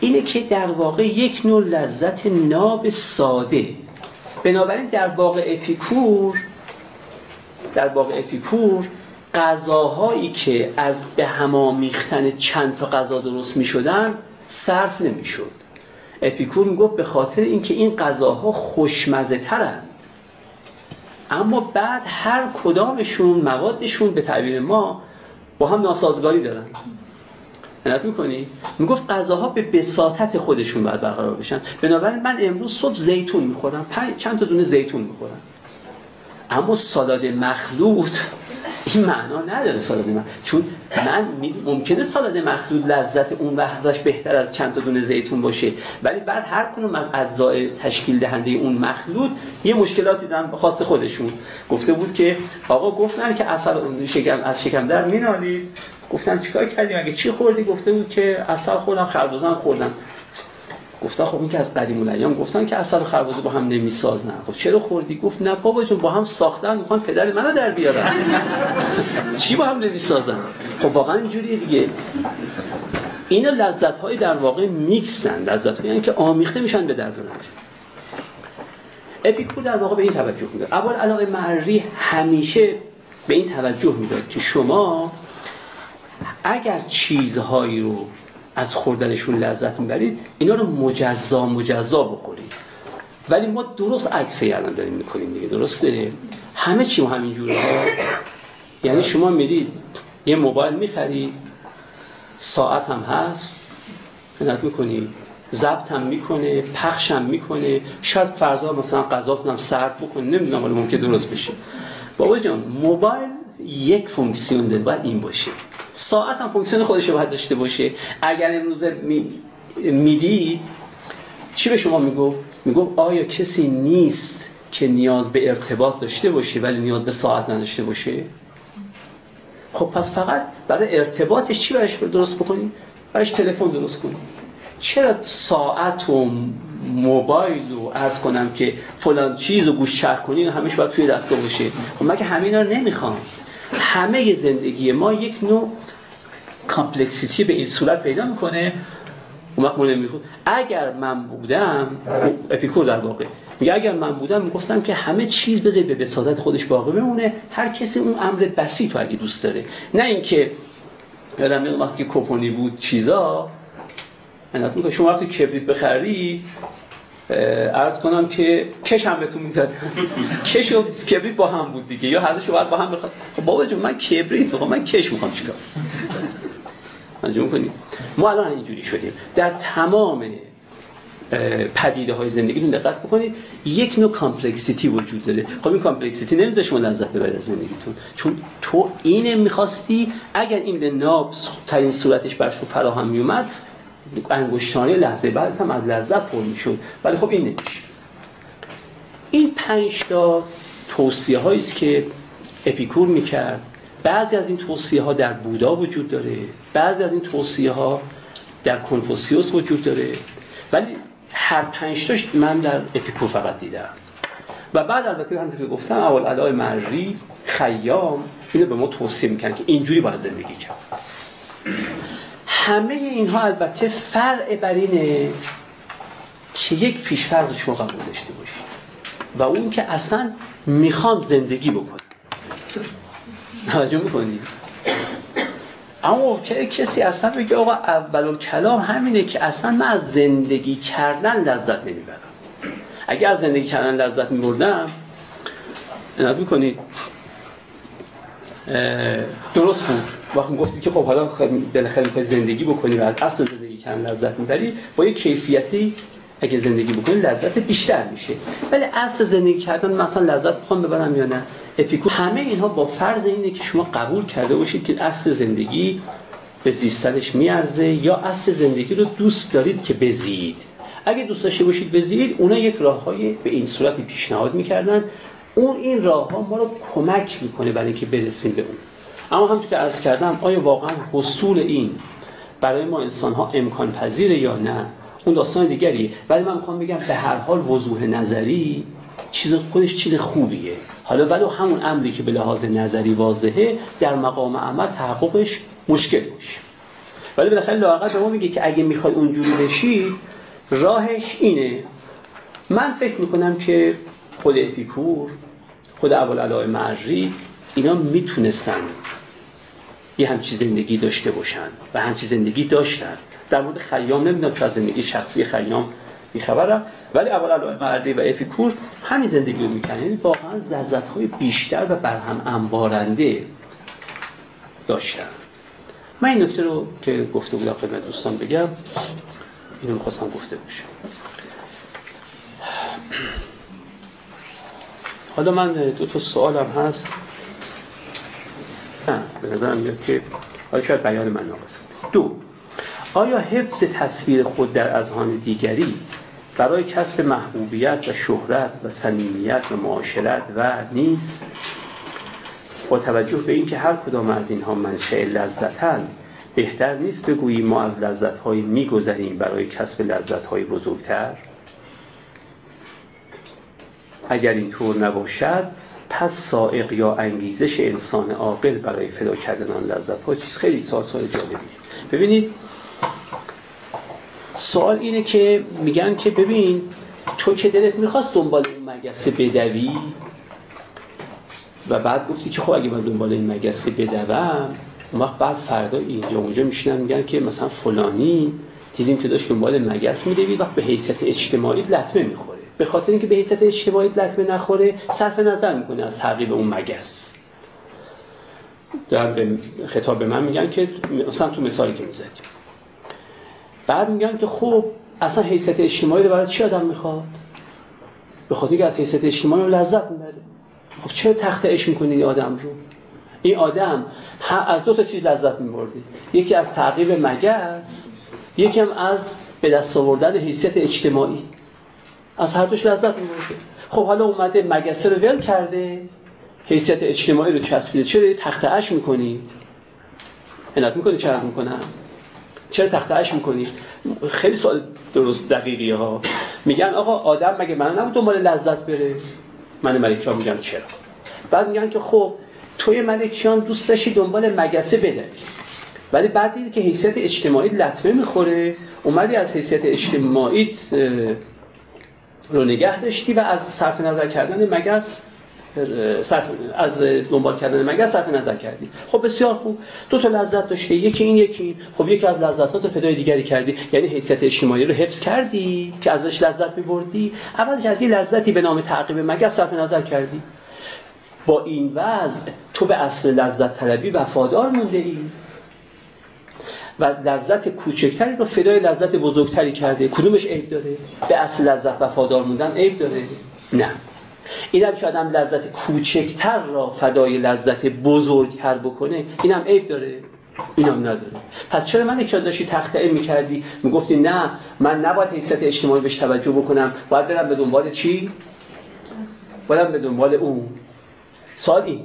اینه که در واقع یک نوع لذت ناب ساده. بنابراین در واقع اپیکور در واقع اپیکور غذاهایی که از به هم آمیختن چند تا غذا درست می شدن صرف نمی شد اپیکور می گفت به خاطر اینکه این غذاها خوشمزه ترند اما بعد هر کدامشون موادشون به تعبیر ما با هم ناسازگاری دارن. عنایت می‌کنی؟ می‌گفت غذاها به بساطت خودشون باید برقرار بشن. بنابراین من امروز صبح زیتون می‌خورم. چند تا دونه زیتون می‌خورم. اما سالاد مخلوط این معنا نداره سالاد مخلوط چون من ممکنه سالاد مخلوط لذت اون لحظهش بهتر از چند تا دونه زیتون باشه. ولی بعد هر کنون از اجزای تشکیل دهنده اون مخلوط یه مشکلاتی دارن خواست خودشون. گفته بود که آقا گفتن که اصل شکم از شکم در مینالید. گفتن چیکار کردیم اگه چی خوردی؟ گفته بود که اصل خوردم خربزه خوردم. گفتن خب این که از قدیم الایام گفتن که اصل و با هم نمی‌سازن. خب چرا خوردی؟ گفت نه بابا جون با هم ساختن می‌خوان پدر منو در بیارن. *laughs* چی با هم نمی‌سازن؟ خب واقعا اینجوریه دیگه. اینا لذت های در واقع میکسن. لذت هایی که آمیخته میشن به درد اپیکور در واقع به این توجه میده. اول علاقه معری همیشه به این توجه می‌داد که شما اگر چیزهایی رو از خوردنشون لذت می‌برید اینا رو مجزا مجزا بخورید. ولی ما درست عکسی الان داریم می‌کنیم دیگه درسته؟ همه چی همین جوره ها. یعنی شما میرید یه موبایل می‌خرید ساعت هم هست خدمت می‌کنی. ضبط هم می‌کنه پخش هم می‌کنه. شاید فردا مثلا غذاتون هم سرد بکنه نمی‌دونم ولی ممکن درست بشه. بابا جان موبایل یک فونکسیون داره باید این باشه. ساعت هم فونکسیون خودش باید داشته باشه. اگر امروز می... می‌دید چی به شما می‌گفت؟ می‌گفت آیا کسی نیست که نیاز به ارتباط داشته باشه ولی نیاز به ساعت نداشته باشه؟ خب پس فقط برای ارتباطش چی برش درست بکنی؟ برش تلفن درست کنی. چرا ساعت و موبایل رو عرض کنم که فلان چیز رو گوش چرخ کنی؟ همش باید توی دستگاه باشه. خب من که همین رو نمی‌خوام همه زندگی ما یک نوع complexity به این صورت پیدا می‌کنه. اون وقت اگر من بودم اپیکور در واقع میگه اگر من بودم می‌گفتم که همه چیز بذارید به بساطت خودش باقی بمونه. هر کسی اون امر بسیط تو اگه دوست داره. نه اینکه یادم میاد وقتی که کوپنی بود چیزا من شما وقتی کبریت بخری عرض کنم که کش هم بهتون می‌داد *laughs* کش و کبریت با هم بود دیگه. یا هر باید با هم بخواد خب بابا جون من کبریت من کش می‌خوام چیکار؟ مجموع کنید ما الان اینجوری شدیم. در تمام پدیده های زندگی دقت بکنید یک نوع complexity وجود داره. خب این complexity نمی‌ذاره شما لذت ببرید از زندگیتون. چون تو اینه می‌خواستی اگر این به ناب ترین صورتش برش فراهم میومد انگشتانه لحظه بعد هم از لذت پر می‌شد. ولی خب این نمیشه. این پنج تا توصیه است که اپیکور می‌کرد. بعضی از این توصیه ها در بودا وجود داره بعضی از این توصیه ها در کنفوسیوس وجود داره. ولی هر پنج تاش من در اپیکور فقط دیدم. و بعد البته هم که گفتم اول علای مری خیام اینو به ما توصیه می‌کنن که اینجوری باید زندگی کرد. همه اینها البته فرع بر اینه که یک پیشفرض شما قبول داشته باشید. و اون که اصلا می‌خوام زندگی بکنم. توجه می‌کنید اما که کسی اصلا بگه آقا اول کلام همینه که اصلا من از زندگی کردن لذت نمی‌برم. اگه از زندگی کردن لذت میبردم اناد می‌کنید درست بود. وقتی گفتید که خب حالا بالاخره می‌خوای زندگی بکنی و از اصل زندگی کردن لذت می‌بری با یه کیفیتی اگه زندگی بکنی لذت بیشتر میشه. ولی اصل زندگی کردن مثلا لذت بخوام ببرم یا نه؟ اپیکور همه اینها با فرض اینه که شما قبول کرده باشید که اصل زندگی به زیستنش میارزه یا اصل زندگی رو دوست دارید که بزیید. اگه دوست داشته باشید بزیید اونا یک راههای به این صورتی پیشنهاد می‌کردن. اون این راه ها ما رو کمک می‌کنه برای اینکه برسیم به اون. اما همونطور که عرض کردم آیا واقعا حصول این برای ما انسان ها امکان پذیره یا نه؟ اون داستان دیگری ولی من می‌خوام بگم به هر حال وضوح نظری چیز خودش چیز خوبیه. حالا ولو همون امری که به لحاظ نظری واضحه در مقام عمل تحققش مشکل باشه. ولی بالاخره لاقل به ما میگه که اگه می‌خوای اونجوری بشی راهش اینه. من فکر می‌کنم که خود اپیکور خود علای معری اینا می‌تونستن یه همچی زندگی داشته باشن و همچی زندگی داشتن. در مورد خیام نمی‌دونم چه زندگی شخصی خیام بیخبرم ولی اول علای مردی و افیکور همین زندگی رو می‌کنه یعنی واقعا لذت های بیشتر و برهم انبارنده داشتن. من این نکته رو که گفته بودم خدمت دوستان بگم اینو می‌خواستم گفته باشم حالا من دو تا سوالم هست. نه به نظرم میاد که حالا شاید بیان من ناقص دو آیا حفظ تصویر خود در اذهان دیگری برای کسب محبوبیت و شهرت و صمیمیت و معاشرت و نیست. با توجه به اینکه هر کدام از اینها منشأ لذتن بهتر نیست بگوییم ما از لذتهایی میگذریم برای کسب لذتهای بزرگتر. اگر اینطور نباشد پس سائق یا انگیزش انسان عاقل برای فدا کردن آن لذت ها چیز خیلی سال سال جالبی ببینید سوال اینه که میگن که ببین تو که دلت می‌خواست دنبال این مگسه بدوی. و بعد گفتی که خب اگه من دنبال این مگسه بدوم اون وقت بعد فردا اینجا اونجا میشنن میگن که مثلا فلانی دیدیم که داشت دنبال مگس میدوی وقت به حیثیت اجتماعی لطمه می‌خوره. به خاطر اینکه به حیثیت اجتماعی لطمه نخوره صرف نظر می‌کنه از تعقیب اون مگس. دارن به خطاب من میگن که مثلا تو مثالی که می‌زدیم. بعد میگن که خب اصلا حیثیت اجتماعی رو برای چی آدم می‌خواد؟ به خاطر اینکه از حیثیت اجتماعی رو لذت می‌بره. خب چرا تخت عشق می‌کنی این آدم رو؟ این آدم از دو تا چیز لذت میبرده. یکی از تعقیب مگس یکی هم از به دست آوردن حیثیت اجتماعی. از هر دوش لذت میبرده. خب حالا اومده مگسه رو ول کرده حیثیت اجتماعی رو چسبیده. چرا تخت اش می‌کنی؟ عنایت می‌کنی چه می‌کنم چرا تخت اش می‌کنی؟ خیلی سوال درست دقیقی ها. میگن آقا آدم مگه من نبود دنبال لذت بره؟ من ملکی ها میگن چرا؟ بعد میگن که خب توی ملکیان دوست داشتی دنبال مگسه بده. ولی بعد دیدی که حیثیت اجتماعی لطمه می‌خوره. اومدی از حیثیت اجتماعی رو نگه داشتی و از صرف نظر کردن مگس صرف از دنبال کردن مگس صرف نظر کردی. خب بسیار خوب. دو تا لذت داشتی یکی این یکی خب یکی از لذتات فدای دیگری کردی. یعنی حیثیت اجتماعی رو حفظ کردی که ازش لذت میبردی. اولش از این لذتی به نام تعقیب مگس صرف نظر کردی؟ با این وضع تو به اصل لذت طلبی وفادار مونده ای. و لذت کوچکتری رو فدای لذت بزرگتری کرده. کدومش عیب داره؟ به اصل لذت وفادار موندن عیب داره؟ نه. اینم که آدم لذت کوچکتر را فدای لذت بزرگتر بکنه اینم عیب داره. اینم نداره. پس چرا من که داشتی تخته می‌کردی؟ می‌گفتی نه من نباید حیثیت اجتماعی بهش توجه بکنم. باید برم به دنبال چی؟ باید به دنبال اون. سال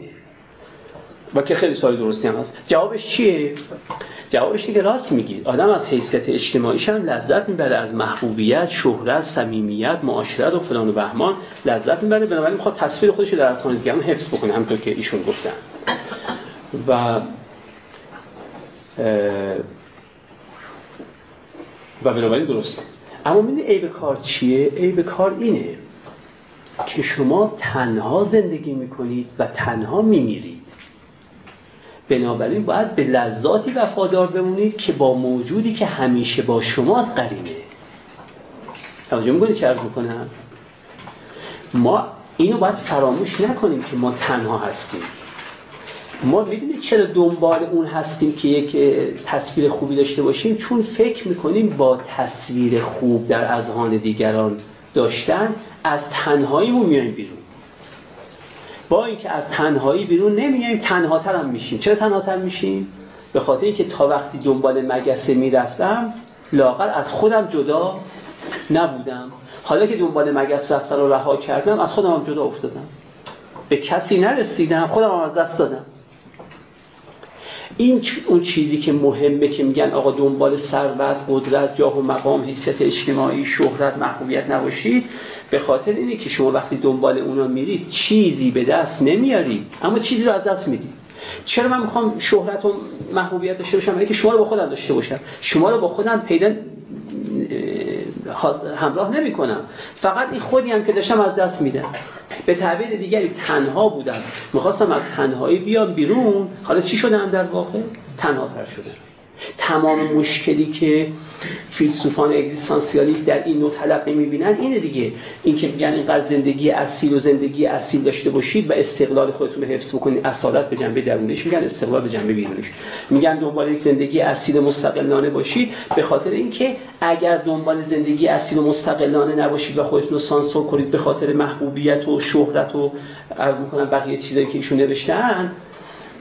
و که خیلی سوال درستی هم هست. جوابش چیه؟ جوابش دیگه راست میگی. آدم از حیثیت اجتماعیش هم لذت می‌بره از محبوبیت شهرت صمیمیت معاشرت و فلان و بهمان لذت می‌بره. بنابراین می‌خواد تصویر خودش رو در از دیگه هم حفظ بکنه همونطور که ایشون گفتن. و و بنابراین درست. اما می‌دونی عیب کار چیه؟ عیب کار اینه که شما تنها زندگی می‌کنید و تنها میمیرید. بنابراین باید به لذاتی وفادار بمونید که با موجودی که همیشه با شماست قرینه توجه می‌کنید چه عرض می‌کنم؟ ما اینو باید فراموش نکنیم که ما تنها هستیم. ما می‌دونید چرا دنبال اون هستیم که یک تصویر خوبی داشته باشیم؟ چون فکر می‌کنیم با تصویر خوب در اذهان دیگران داشتن از تنهاییمون میایم بیرون. با اینکه از تنهایی بیرون نمیایم تنهاتر هم میشیم. چرا تنهاتر میشیم؟ به خاطر اینکه تا وقتی دنبال مگسه می‌رفتم لاقل از خودم جدا نبودم. حالا که دنبال مگس رفتن رو رها کردم از خودم هم جدا افتادم. به کسی نرسیدم خودم هم از دست دادم. این اون چیزی که مهمه که میگن آقا دنبال ثروت قدرت جاه و مقام حیثیت اجتماعی شهرت محبوبیت نباشید به خاطر اینه که شما وقتی دنبال اونا میرید چیزی به دست نمیارید اما چیزی رو از دست می‌دید چرا من می‌خوام شهرت و محبوبیت داشته باشم؟ که شما رو با خودم داشته باشم. شما رو با خودم پیدا همراه نمی کنم فقط این خودی هم که داشتم از دست میدم. به تعبیر دیگری تنها بودم. می‌خواستم از تنهایی بیام بیرون. حالا چی شدم در واقع؟ تنها تر شدم. تمام مشکلی که فیلسوفان اگزیستانسیالیست در این نوع طلب نمی‌بینن اینه دیگه. اینکه میگن اینقدر زندگی اصیل و زندگی اصیل داشته باشید و استقلال خودتون رو حفظ بکنید اصالت به جنبه درونش. میگن استقلال به جنبه بیرونش میگن دنبال یک زندگی اصیل مستقلانه باشید به خاطر اینکه اگر دنبال زندگی اصیل و مستقلانه نباشید و خودتون رو سانسور کنید به خاطر محبوبیت و شهرت و عرض می‌کنم بقیه چیزایی که ایشون نوشتن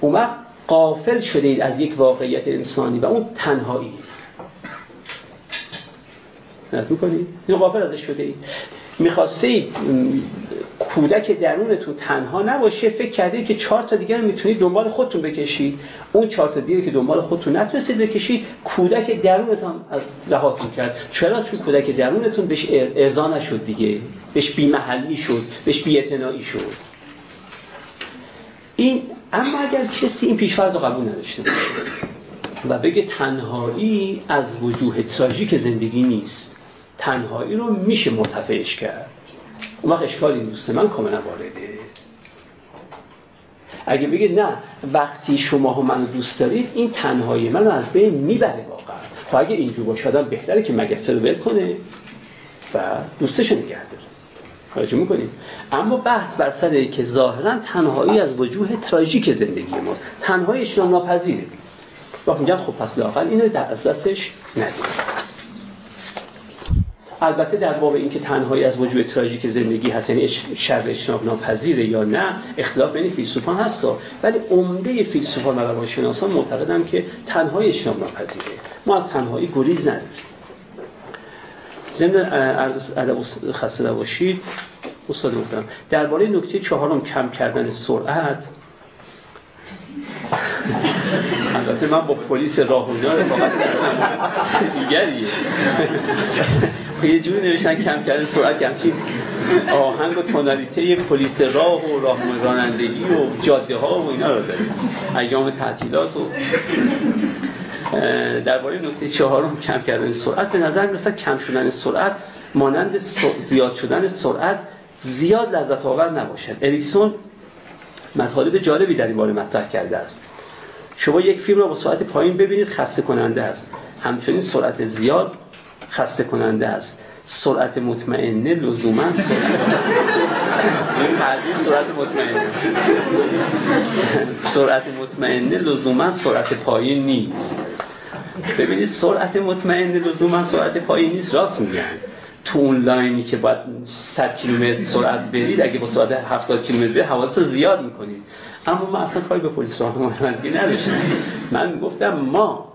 اون وقت قافل شده اید از یک واقعیت انسانی و اون تنهایی. نت می‌کنید این قافل ازش شده اید. می‌خواستید کودک درونتون تنها نباشه فکر کردید که چهار تا دیگر می‌تونید دنبال خودتون بکشید. اون چهار تا دیگه که دنبال خودتون نتونستید بکشید کودک درونتون رهاتون کرد. چرا؟ چون کودک درونتون بهش ارضا نشد دیگه. بهش بیمحلی شد بهش بی‌اعتنایی شد. این اما اگر کسی این پیشفرض رو قبول نداشته باشه و بگه تنهایی از وجوه تراژیک زندگی نیست تنهایی رو میشه مرتفعش کرد. اون وقت اشکالی دوست من کاملا وارده. اگه بگه نه وقتی شما هم منو دوست دارید این تنهایی منو از بین می‌بره واقعا. خب اگه اینجور باشه آدم بهتره که مگسه رو ول کنه و دوستش نگه داره. توجه می‌کنید اما بحث بر سر که ظاهرا تنهایی از وجوه تراژیک زندگی ماست. تنهایی اجتناب ناپذیره. وقتی میگن خب پس لاقل اینو در از دستش البته در باب اینکه تنهایی از وجوه تراژیک زندگی هست یعنی شر اجتناب ناپذیره یا نه اختلاف بین فیلسوفان هست. ولی عمده فیلسوفان و روانشناسان معتقدن که تنهایی اجتناب ناپذیره. ما از تنهایی گریز نداریم. ضمن عرض ادب خسته باشید استاد گفتم درباره نکته چهارم کم کردن سرعت. البته من با پلیس راه و رفاقت دیگریه. یه جوری نوشتن کم کردن سرعت کم آهنگ و تونالیته پلیس راه و راه رانندگی و جاده ها و اینا رو داریم. ایام تعطیلات و درباره نکته چهارم کم کردن سرعت به نظر می‌رسد کم شدن سرعت مانند زیاد شدن سرعت زیاد لذت آور نباشد. اریکسون مطالب جالبی در این باره مطرح کرده است. شما یک فیلم رو با سرعت پایین ببینید خسته کننده است. همچنین سرعت زیاد خسته کننده است. سرعت مطمئنه لزوما سرعت سرعت مطمئنه. سرعت مطمئنه لزوما سرعت پایین نیست. ببینید سرعت مطمئنه لزوما سرعت پایین نیست. راست میگن. تو اون لاینی که باید 100 کیلومتر سرعت برید اگه با سرعت 70 کیلومتر برید حوادث زیاد می‌کنید. اما من اصلا کاری به پلیس راهنمایی نداشتم من گفتم ما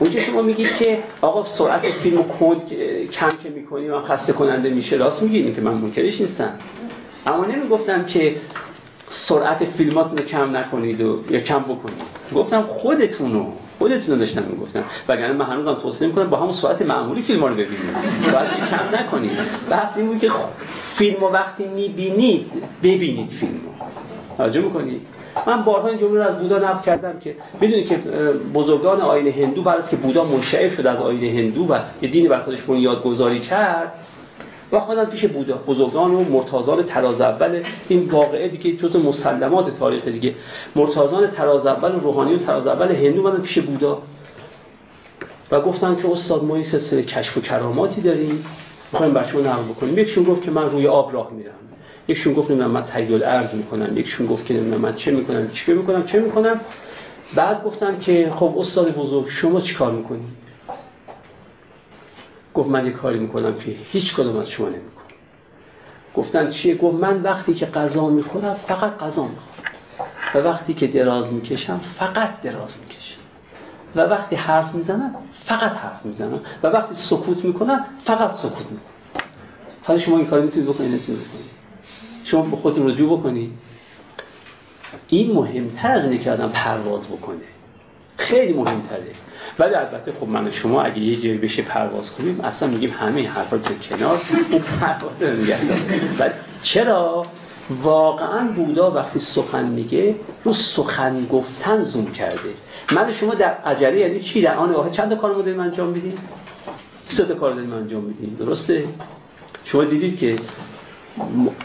اونجا شما میگید که آقا سرعت فیلمو کند کم که می‌کنی من خسته کننده میشه راست میگید که من منکرش نیستم. اما نمی‌گفتم که سرعت فیلماتون رو کم نکنید و یا کم بکنید. گفتم خودتونو خودتون رو داشتم می‌گفتم وگرنه من هنوزم توصیه می‌کنم با همون سرعت معمولی فیلم رو ببینید. سرعتش کم نکنید. بحث این بود که فیلم وقتی می‌بینید ببینید فیلم رو. توجه می‌کنید من بارها این جمله رو از بودا نقل کردم که می‌دونید که بزرگان آین هندو بعد از که بودا منشعب شد از آین هندو و یه دینی بر خودش بنیاد گذاری کرد و خودن پیش بودا بزرگان و مرتازان تراز اول این واقعه دیگه تو مسلمات تاریخ دیگه. مرتازان تراز اول روحانی و تراز اول هندو بودن پیش بودا. و گفتن که استاد ما یک سلسله کشف و کراماتی داریم. می‌خوایم بر شما نقل بکنیم. یکشون گفت که من روی آب راه میرم. یکشون گفت نمی‌دونم من تیل ارز می‌کنم. یکشون گفت که نمی‌دونم من چه می‌کنم چی می‌کنم چه می‌کنم. بعد گفتن که خب استاد بزرگ شما چیکار می‌کنی؟ گفت من یه کاری می‌کنم که هیچ کدوم از شما نمی‌کنم. گفتن چیه؟ گفت من وقتی که غذا می‌خورم فقط غذا می‌خورم. و وقتی که دراز می‌کشم فقط دراز می‌کشم. و وقتی حرف می‌زنم فقط حرف می‌زنم. و وقتی سکوت می‌کنم فقط سکوت می‌کنم. حالا شما این کاری می‌تونید بکنید نمی‌تونید بکنید. شما به خودتون رجوع بکنید. این مهمتر از اینه که آدم پرواز بکنه. خیلی مهمتره. ولی البته خب من شما اگه یه جایی بشه پرواز کنیم اصلا میگیم همه حرفا تو کنار اون پرواز رو ولی چرا؟ واقعا بودا وقتی سخن میگه رو سخن گفتن زوم کرده. من شما در عجله یعنی چی؟ در آن واحد چند کار داریم انجام میدیم؟ سه تا کار داریم انجام میدیم. درسته؟ شما دیدید که